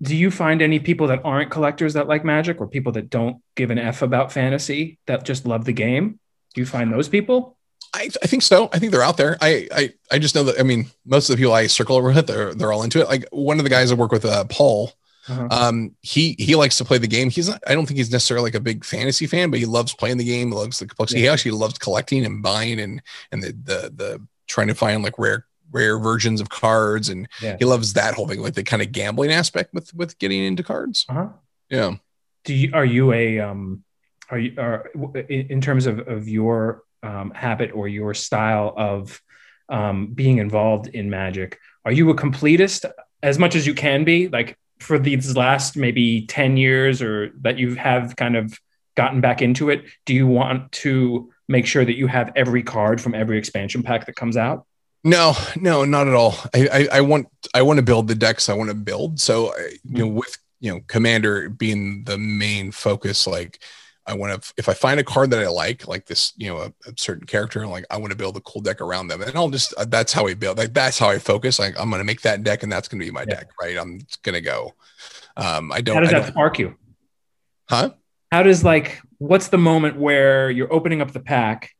Do you find any people that aren't collectors that like magic or people that don't give an F about fantasy that just love the game? Do you find those people? I, I think so. I think they're out there. I, I I just know that. I mean, most of the people I circle over with, they're they're all into it. Like one of the guys I work with, uh, Paul. Uh-huh. Um, he he likes to play the game. He's not. I don't think he's necessarily like a big fantasy fan, but he loves playing the game. Loves the complexity. He actually loves collecting and buying and and the the the trying to find like rare rare versions of cards and Yeah. he loves that whole thing like the kind of gambling aspect with with getting into cards Uh-huh. yeah Do you are you a um are you are in in terms of of your um habit or your style of um being involved in magic, are you a completist as much as you can be? Like for these last maybe 10 years or that you have kind of gotten back into it, do you want to make sure that you have every card from every expansion pack that comes out? No, no, not at all. I, I, I want, I want to build the decks I want to build. So, I, you know, with you know, commander being the main focus, like I want to, if I find a card that I like, like this, you know, a, a certain character, like I want to build a cool deck around them, and I'll just, uh, that's how I build. Like that's how I focus. Like I'm going to make that deck, and that's going to be my Yeah. deck, right? I'm going to go. Um, I don't, how does that spark you? huh? how does like what's the moment where you're opening up the pack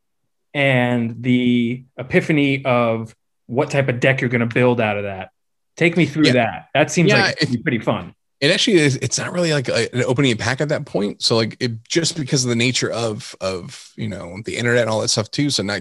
and the epiphany of what type of deck you're going to build out of that take me through Yeah. that that seems Yeah, like it'd be pretty fun it actually is it's not really like a, an opening pack at that point. So like it just because of the nature of of you know the internet and all that stuff too. So now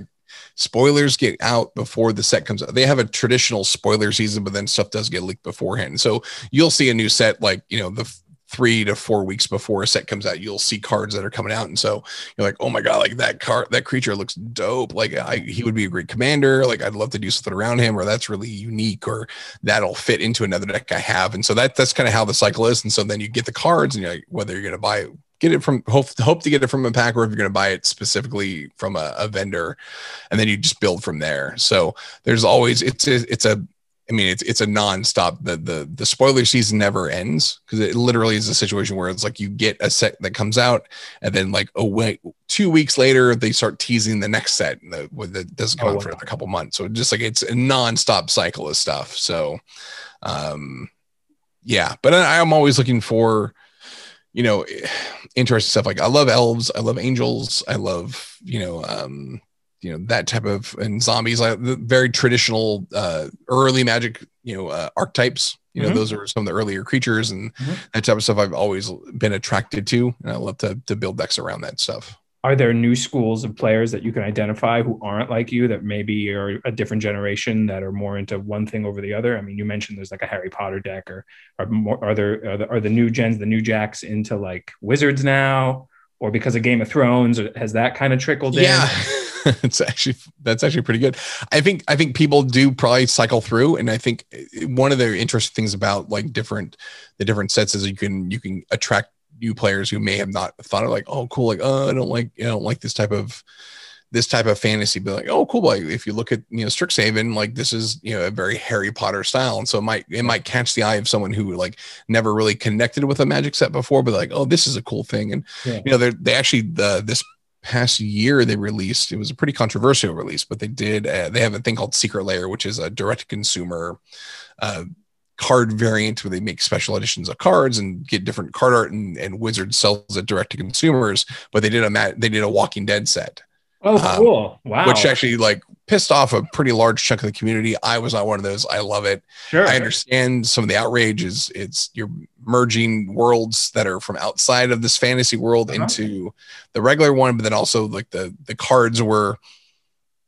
spoilers get out before the set comes out. They have a traditional spoiler season but then stuff does get leaked beforehand. So you'll see a new set like you know the three to four weeks before a set comes out you'll see cards that are coming out and so you're like oh my god like that card that creature looks dope like I, he would be a great commander like i'd love to do something around him or that's really unique or that'll fit into another deck I have. And so that that's kind of how the cycle is. And so then you get the cards and you're like, whether you're to buy get it from hope, hope to get it from a pack or if you're going to buy it specifically from a, a vendor and then you just build from there. So there's always, it's a, it's a, I mean, it's, it's a nonstop. The, the, the spoiler season never ends because it literally is a situation where it's like you get a set that comes out and then like, oh, wait, two weeks later, they start teasing the next set that, that doesn't come Oh, out for wow. another couple months. So just like it's a nonstop cycle of stuff. So, um yeah but I, i'm always looking for you know interesting stuff like i love elves i love angels i love you know um you know that type of and zombies like the very traditional uh early magic you know uh, archetypes you know Mhm. those are some of the earlier creatures and Mhm. that type of stuff i've always been attracted to and i love to to build decks around that stuff are there new schools of players that you can identify who aren't like you that maybe are a different generation that are more into one thing over the other i mean you mentioned there's like a harry potter deck or are more are there are the, are the new gens the new jacks into like wizards now or because of game of thrones has that kind of trickled in? Yeah. It's actually that's actually pretty good. I think i think people do probably cycle through and i think eh, one of the interesting things about like different the different sets is you can you can attract new players who may have not thought of like oh cool like oh i don't like i don't like this type of this type of fantasy be like oh cool like if you look at you know strixhaven like this is you know a very harry potter style. And so it might it might catch the eye of someone who like never really connected with a magic set before but like oh this is a cool thing. And Yeah. you know they're they actually the this past year they released it was a pretty controversial release but they did uh, they have a thing called secret layer which is a direct consumer uh, card variant where they make special editions of cards and get different card art and, and wizard sells it direct to consumers but they did a mat they did a walking dead set Oh, Um, cool! Wow. which actually like pissed off a pretty large chunk of the community. I was not one of those. I love it. sure. I understand some of the outrage is it's you're merging worlds that are from outside of this fantasy world Uh-huh. into the regular one, but then also like the the cards were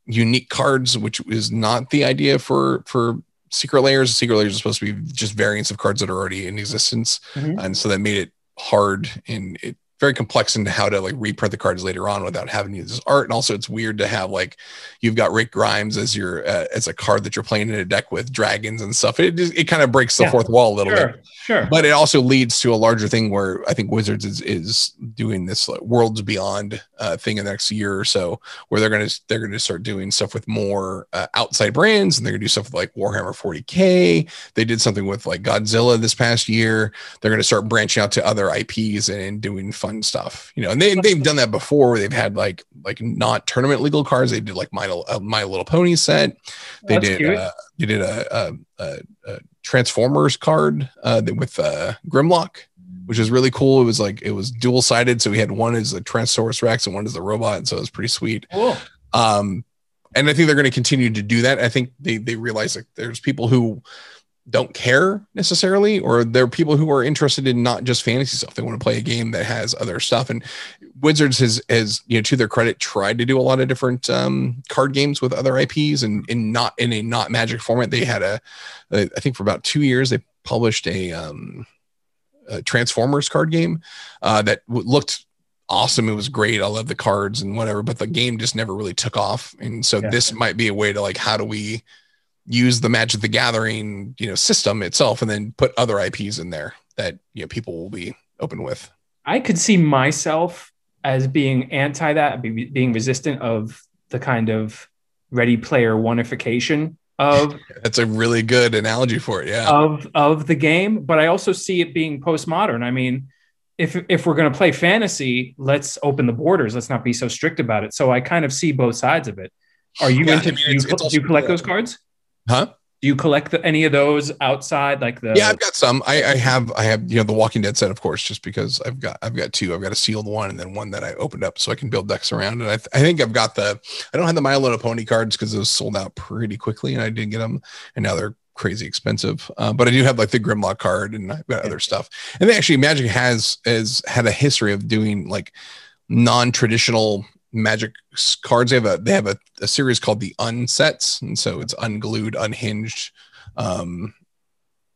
unique cards, which is not the idea for for secret layers. Secret layers are supposed to be just variants of cards that are already in existence, Mhm. and so that made it hard and it very complex into how to like reprint the cards later on without having to use this art. And also, it's weird to have like you've got Rick Grimes as your uh, as a card that you're playing in a deck with dragons and stuff. It just, it kind of breaks the Yeah. fourth wall a little Sure. bit. Sure. But it also leads to a larger thing where I think Wizards is, is doing this like, worlds beyond uh, thing in the next year or so, where they're gonna they're gonna start doing stuff with more uh, outside brands, and they're gonna do stuff with like Warhammer 40k. They did something with like Godzilla this past year. They're gonna start branching out to other IPs and, and doing fun stuff, you know. And they they've done that before. Where they've had like like not tournament legal cards. They did like My uh, My Little Pony set. They That's did uh, they did a, a, a, a Transformers card uh, with uh, Grimlock, which is really cool. It was like it was dual sided, so we had one as the Transaurus Rex and one as the robot, and so it was pretty sweet. cool. Um, and I think they're going to continue to do that. I think they they realize that there's people who don't care necessarily, or there are people who are interested in not just fantasy stuff. They want to play a game that has other stuff. And Wizards has, has you know, to their credit, tried to do a lot of different um, card games with other IPs, and in not in a not Magic format. They had a, I think for about two years, they published a, um, a Transformers card game uh, that w- looked awesome. It was great. I love the cards and whatever, but the game just never really took off. And so Yeah. this might be a way to like, how do we use the Magic the Gathering, you know, system itself, and then put other IPs in there that you know people will be open with. I could see myself as being anti that, being resistant of the kind of ready player oneification of That's a really good analogy for it. Yeah. of of the game, but I also see it being postmodern. I mean, if if we're going to play fantasy, let's open the borders. Let's not be so strict about it. So I kind of see both sides of it. Are you Yeah, into? I mean, do, you, it's- do you collect those cards? Huh? Do you collect the, any of those outside, like the? yeah, I've got some. I, I have I have you know the Walking Dead set, of course, just because I've got I've got two. I've got a sealed one and then one that I opened up so I can build decks around. And I, th- I think I've got the I don't have the My Little Pony cards because those sold out pretty quickly and I didn't get them and now they're crazy expensive. Uh, but I do have like the Grimlock card and I've got other stuff. And they actually Magic has has had a history of doing like non-traditional magic cards. They have a they have a, a series called the unsets, and so it's unglued, unhinged, um,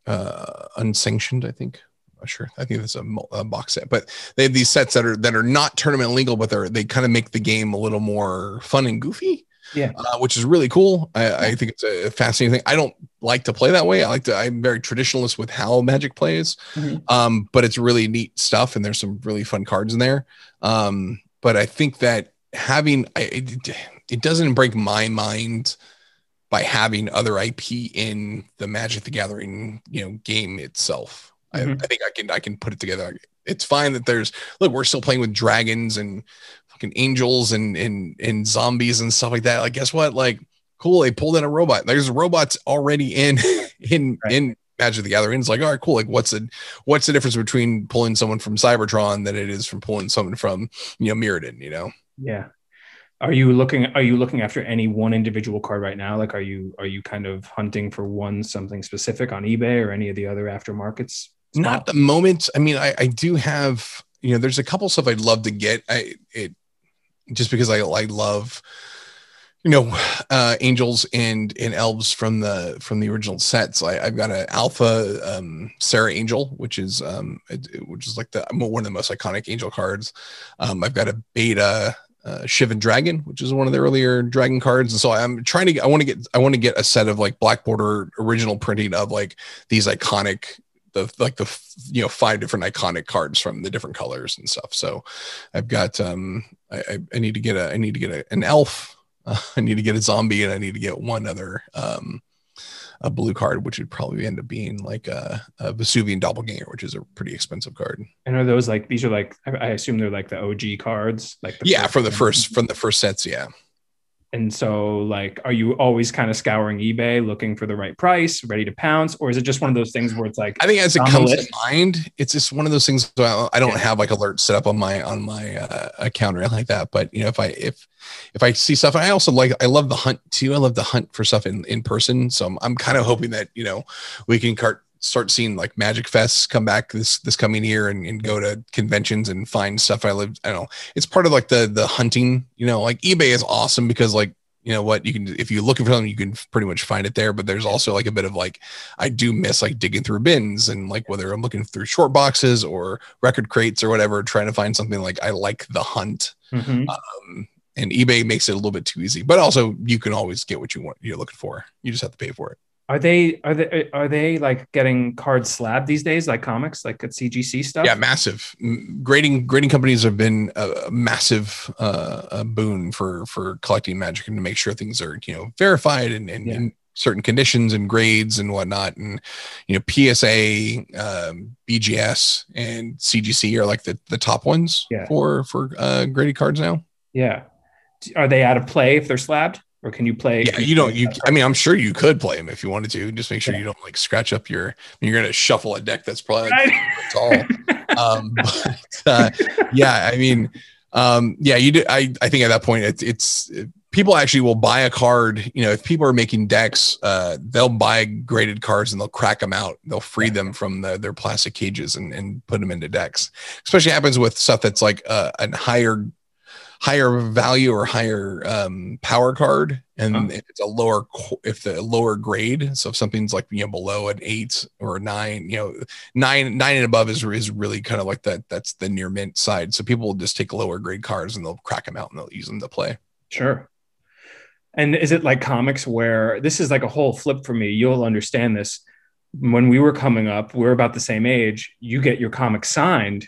uh, unsanctioned. I think. I'm not sure. I think that's a, a box set, but they have these sets that are that are not tournament legal, but they're they kind of make the game a little more fun and goofy. Yeah. uh, which is really cool. I, I think it's a fascinating thing. I don't like to play that way. I like to. I'm very traditionalist with how Magic plays, Mhm. um, but it's really neat stuff, and there's some really fun cards in there. Um, but I think that having I, it, it doesn't break my mind by having other IP in the Magic the Gathering, you know, game itself. I, Mhm. I think I can I can put it together. It's fine that there's look, we're still playing with dragons and fucking angels and and and zombies and stuff like that. Like, guess what? Like, cool, they pulled in a robot. There's robots already in in Right. in Magic the Gathering. It's like, all right, cool. Like, what's the what's the difference between pulling someone from Cybertron than it is from pulling someone from you know Mirrodin? You know. Yeah. Are you looking are you looking after any one individual card right now? Like are you are you kind of hunting for one something specific on eBay or any of the other aftermarkets? not the moment i mean i i do have you know there's a couple stuff i'd love to get i it just because i i love you know uh angels and and elves from the from the original sets I, i've got an alpha um Serra Angel which is um which is like the one of the most iconic angel cards um i've got a beta uh, Shivan Dragon, which is one of the earlier dragon cards, and so I'm trying to. I want to get. I want to get a set of like black border original printing of like these iconic the like the you know five different iconic cards from the different colors and stuff. So I've got um I, I, I need to get a I need to get a, an elf. Uh, I need to get a zombie and I need to get one other um a blue card, which would probably end up being like a, a Vesuvan Doppelganger, which is a pretty expensive card. And are those like these are like I I assume they're like the OG cards, like the Yeah, from the first from the first sets. Yeah, And so, like, are you always kind of scouring eBay looking for the right price, ready to pounce, or is it just one of those things where it's like? I think as it comes to mind, it's just one of those things. I don't yeah. have like alerts set up on my on my uh, account or anything like that. But you know, if I if if I see stuff, I also like I love the hunt too. I love the hunt for stuff in in person. So I'm, I'm kind of hoping that you know we can cart start seeing like magic fests come back this this coming year and, and go to conventions and find stuff i live i don't know. It's part of like the the hunting you know like ebay is awesome because like you know what you can if you're looking for something you can pretty much find it there but there's also like a bit of like i do miss like digging through bins and like whether i'm looking through short boxes or record crates or whatever trying to find something like i like the hunt. Mm-hmm. um, and ebay makes it a little bit too easy but also you can always get what you want you're looking for. You just have to pay for it are they are they are they like getting cards slabbed these days, like comics, like at CGC stuff? Yeah, massive. Grading grading companies have been a massive uh, a boon for for collecting magic and to make sure things are you know verified and, and, yeah. and certain conditions and grades and whatnot. And you know, PSA, um, BGS, and CGC are like the the top ones yeah. for for uh, graded cards now. Yeah. Are they out of play if they're slabbed? Or can you play? Yeah, you don't. You, I mean, I'm sure you could play them if you wanted to. Just make sure yeah. you don't like scratch up your. You're gonna shuffle a deck that's probably right. tall. um, but uh, yeah, I mean, um, yeah, you do. I I think at that point, it's it's people actually will buy a card. You know, if people are making decks, uh, they'll buy graded cards and they'll crack them out. They'll free them from the, their plastic cages and, and put them into decks. Especially happens with stuff that's like uh, a higher higher value or higher um, power card, and if it's a lower if the lower grade, so if something's like you know below an eight or a nine, you know nine nine and above is is really kind of like that. That's the near mint side. So people will just take lower grade cards and they'll crack them out and they'll use them to play. Sure. And is it like comics where this is like a whole flip for me? You'll understand this. When we were coming up, we we're about the same age. You get your comic signed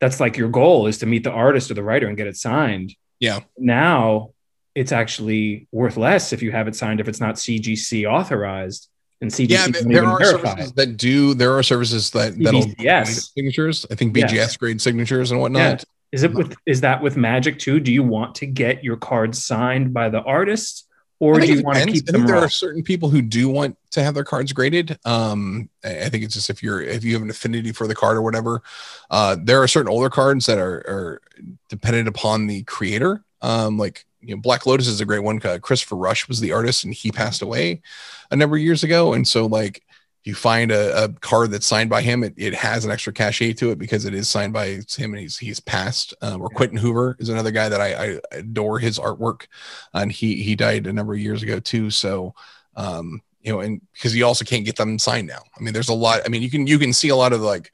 that's like your goal is to meet the artist or the writer and get it signed. Yeah. Now it's actually worth less if you have it signed if it's not CGC authorized. And CGC yeah, there are services that do. There are services that that'll signatures. I think BGS yes. grade signatures and whatnot. Yeah. Is it with is that with Magic too? Do you want to get your cards signed by the artist, or do you want to keep them? There are certain people who do want to have their cards graded. Um, I think it's just if you're if you have an affinity for the card or whatever. Uh, there are certain older cards that are, are dependent upon the creator. Um, like you know, Black Lotus is a great one. Christopher Rush was the artist, and he passed away a number of years ago. And so, like, you find a, a, card that's signed by him, it, it has an extra cachet to it because it is signed by him and he's he's passed. Um, or Quinton Hoover is another guy that I, I, adore his artwork, and he he died a number of years ago too. So, um, you know, and because you also can't get them signed now. I mean, there's a lot. I mean, you can you can see a lot of like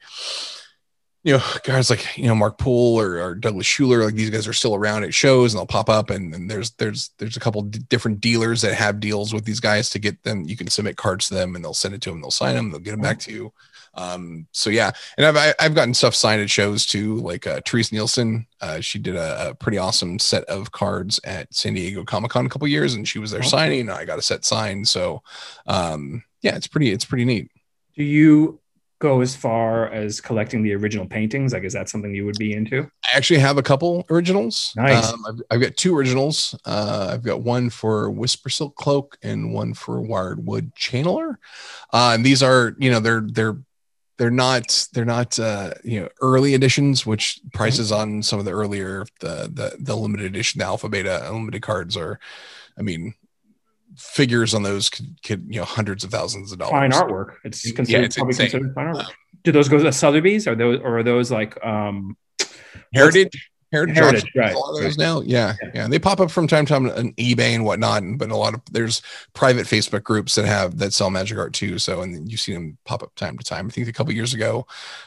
you know, guys like you know Mark Poole or, or, Douglas Shuler, like these guys are still around at shows and they'll pop up and, and there's there's there's a couple d- different dealers that have deals with these guys to get them. You can submit cards to them and they'll send it to them. They'll sign them. They'll get them back to you. Um, so yeah, and I've I've gotten stuff signed at shows too. Like uh, Terese Nielsen, uh, she did a, a, pretty awesome set of cards at San Diego Comic Con a couple years, and she was there signing. I got a set signed. So um, yeah, it's pretty it's pretty neat. Do you go as far as collecting the original paintings? Like, is that something you would be into? I actually have a couple originals. Nice. Um, I've, I've, got two originals. Uh, I've got one for Whisper Silk Cloak and one for Wirewood Channeler. Uh, and these are, you know, they're they're they're not they're not uh, you know early editions, which prices mm-hmm. on some of the earlier the the the limited edition, the alpha beta unlimited cards are. I mean, figures on those could, could you know hundreds of thousands of dollars. Fine artwork. It's considered yeah, it's probably insane. considered fine artwork. Do those go to Sotheby's? Are those or are those like um heritage? Heritage, heritage right? A lot of those now, yeah, yeah, yeah. They pop up from time to time on eBay and whatnot, but a lot of there's private Facebook groups that have that sell magic art too. So, and you see them pop up time to time. I think a couple years ago,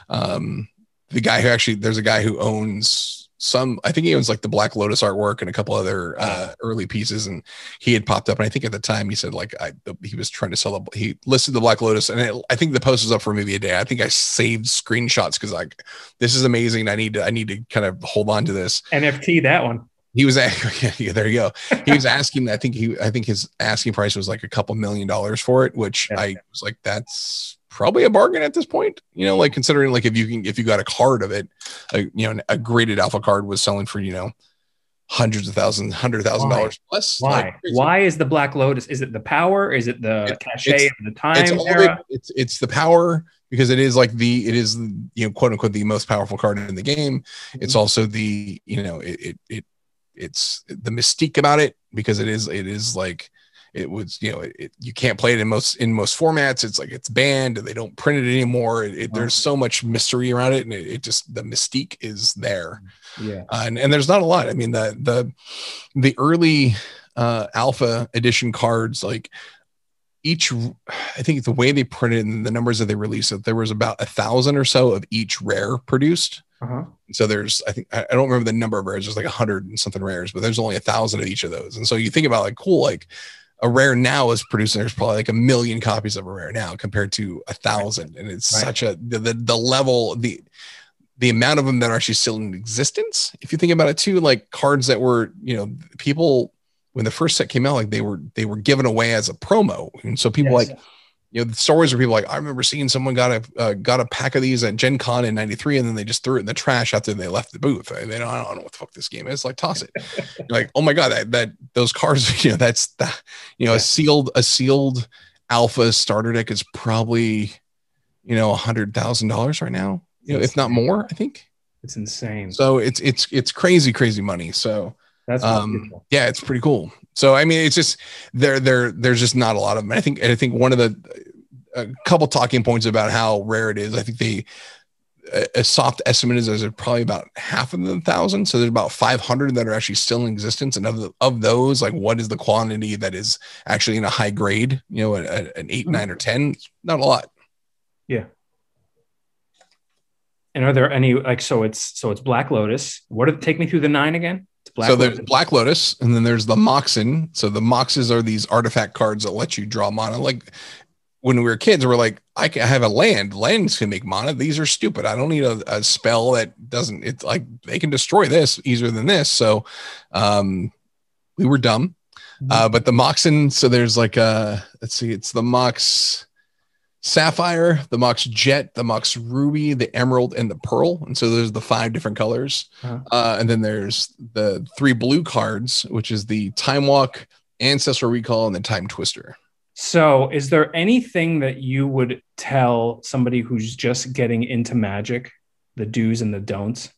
um, the guy who actually there's a guy who owns some i think he owns like the black lotus artwork and a couple other uh, early pieces and he had popped up and i think at the time he said like i he was trying to sell the he listed the black lotus and it, i think the post was up for maybe a day. I think i saved screenshots because like this is amazing. I need to i need to kind of hold on to this. Nft that one. He was yeah, there you go. He was asking i think he i think his asking price was like a couple million dollars for it which yeah. i was like that's probably a bargain at this point. You know, like considering like if you can if you got a card of it, a, you know, a graded alpha card was selling for you know hundreds of thousands, hundred thousand dollars plus. Why? Like, Why is the Black Lotus? Is it the power? Is it the It- cachet of the time it's era? the, it's it's the power because it is like the it is you know quote unquote the most powerful card in the game. It's Mhm. also the you know it it, it it's the mystique about it because it is it is like it was you know it, it- you can't play it in most in most formats it's like it's banned and they don't print it anymore it, there's so much mystery around it and it, just the mystique is there yeah. uh, and, and there's not a lot i mean the the the early uh alpha edition cards like each i think the way they printed and the numbers that they released that there was about a thousand or so of each rare produced Uh-huh. so there's, I think, I don't remember the number of rares. There's like a hundred and something rares, but there's only a thousand of each of those. And so you think about like, cool, like a rare now is producing. There's probably like a million copies of a rare now compared to a thousand, and it's Right. such a the, the the level the the amount of them that are actually still in existence. If you think about it too, like cards that were you know people when the first set came out, like they were they were given away as a promo, and so people Yes. like you know, the stories where people like, I remember seeing someone got a uh, got a pack of these at Gen Con in '93, and then they just threw it in the trash after they left the booth. I, they don't, I don't know what the fuck this game is. Like, toss it. Like, oh my god, that that those cards, you know, that's the, you know, Yeah. a sealed a sealed alpha starter deck is probably, you know, a hundred thousand dollars right now. You know, if not more, I think. It's insane. So it's it's it's crazy, crazy money. So That's um yeah it's pretty cool so i mean it's just there there there's just not a lot of them i think and i think one of the a couple talking points about how rare it is i think the a, soft estimate is there's probably about half of the thousand so there's about 500 that are actually still in existence and of, the, of those like what is the quantity that is actually in a high grade you know a, a- an eight mm-hmm. nine or ten not a lot Yeah. And are there any like so it's so it's Black Lotus. What are, take me through the nine again? Black so there's Black Lotus, and then there's the Moxen. So the Moxes are these artifact cards that let you draw mana. Like when we were kids, we're like, I can have a land. Lands can make mana. These are stupid. I don't need a, a spell that doesn't. It's like they can destroy this easier than this. So um, we were dumb. Uh, but the Moxen, so there's like a let's see, it's the Mox Sapphire, the Mox Jet, the Mox Ruby, the Emerald, and the Pearl. And so there's the five different colors. Uh-huh. Uh, and then there's the three blue cards, which is the Time Walk, Ancestral Recall, and the Time Twister. So, is there anything that you would tell somebody who's just getting into magic, the do's and the don'ts?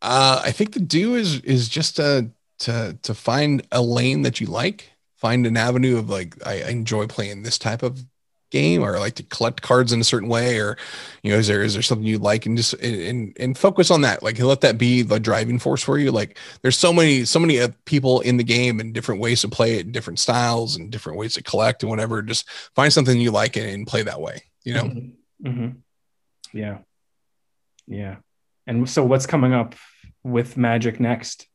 Uh, I think the do is is just to to to find a lane that you like, find an avenue of like I, I enjoy playing this type of game, or like to collect cards in a certain way, or you know, is there is there something you like, and just and and focus on that. Like let that be the driving force for you. Like there's so many so many uh, people in the game and different ways to play it, and different styles and different ways to collect and whatever. Just find something you like and, and play that way. You know. Mhm. Mhm. Yeah. Yeah. And so, what's coming up with Magic next?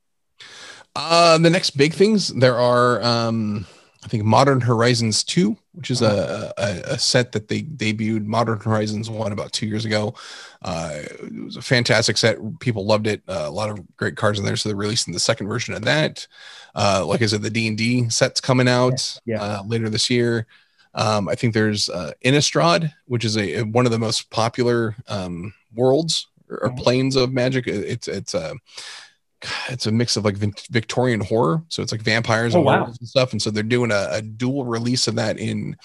Uh, the next big things there are, um, I think Modern Horizons 2, which is a, a, a set that they debuted. Modern Horizons 1 about two years ago. Uh, it was a fantastic set. People loved it. Uh, a lot of great cards in there. So they're releasing the second version of that. Uh, like I said, the D&D set's coming out Yeah, yeah. Uh, later this year. Um, I think there's uh, Innistrad, which is a one of the most popular um, worlds or, or Mhm. planes of Magic. It- It's it's a it's a mix of like Victorian horror, so it's like vampires Oh, and wow. and stuff. And so they're doing a, a dual release of that in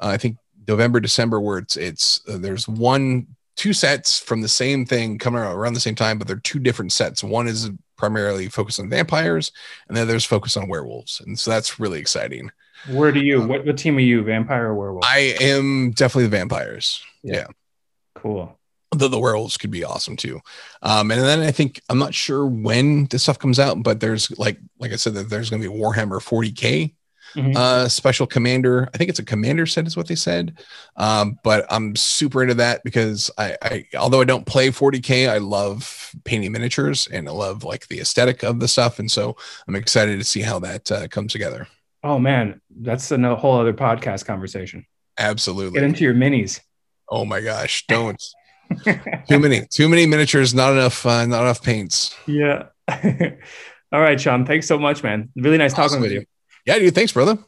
uh, I think November December, where it's it's uh, there's one two sets from the same thing coming out around the same time, but they're two different sets. One is primarily focused on vampires, and the other is focused on werewolves, and so that's really exciting. Where do you? What, what team are you? Vampire or werewolf? I am definitely the vampires. Yeah. Cool. Though the werewolves could be awesome too. Um, and then I think I'm not sure when this stuff comes out, but there's like like I said that there's going to be a Warhammer 40k Mhm. uh, special commander. I think it's a commander set is what they said. Um, but I'm super into that because I, I although I don't play 40k, I love painting miniatures and I love like the aesthetic of the stuff, and so I'm excited to see how that uh, comes together. oh man, that's a whole other podcast conversation. Absolutely. Get into your minis. Oh my gosh, don't. too many too many miniatures not enough uh, not enough paints yeah. All right, Sean. Thanks so much, man. Really nice talking with you. yeah dude thanks brother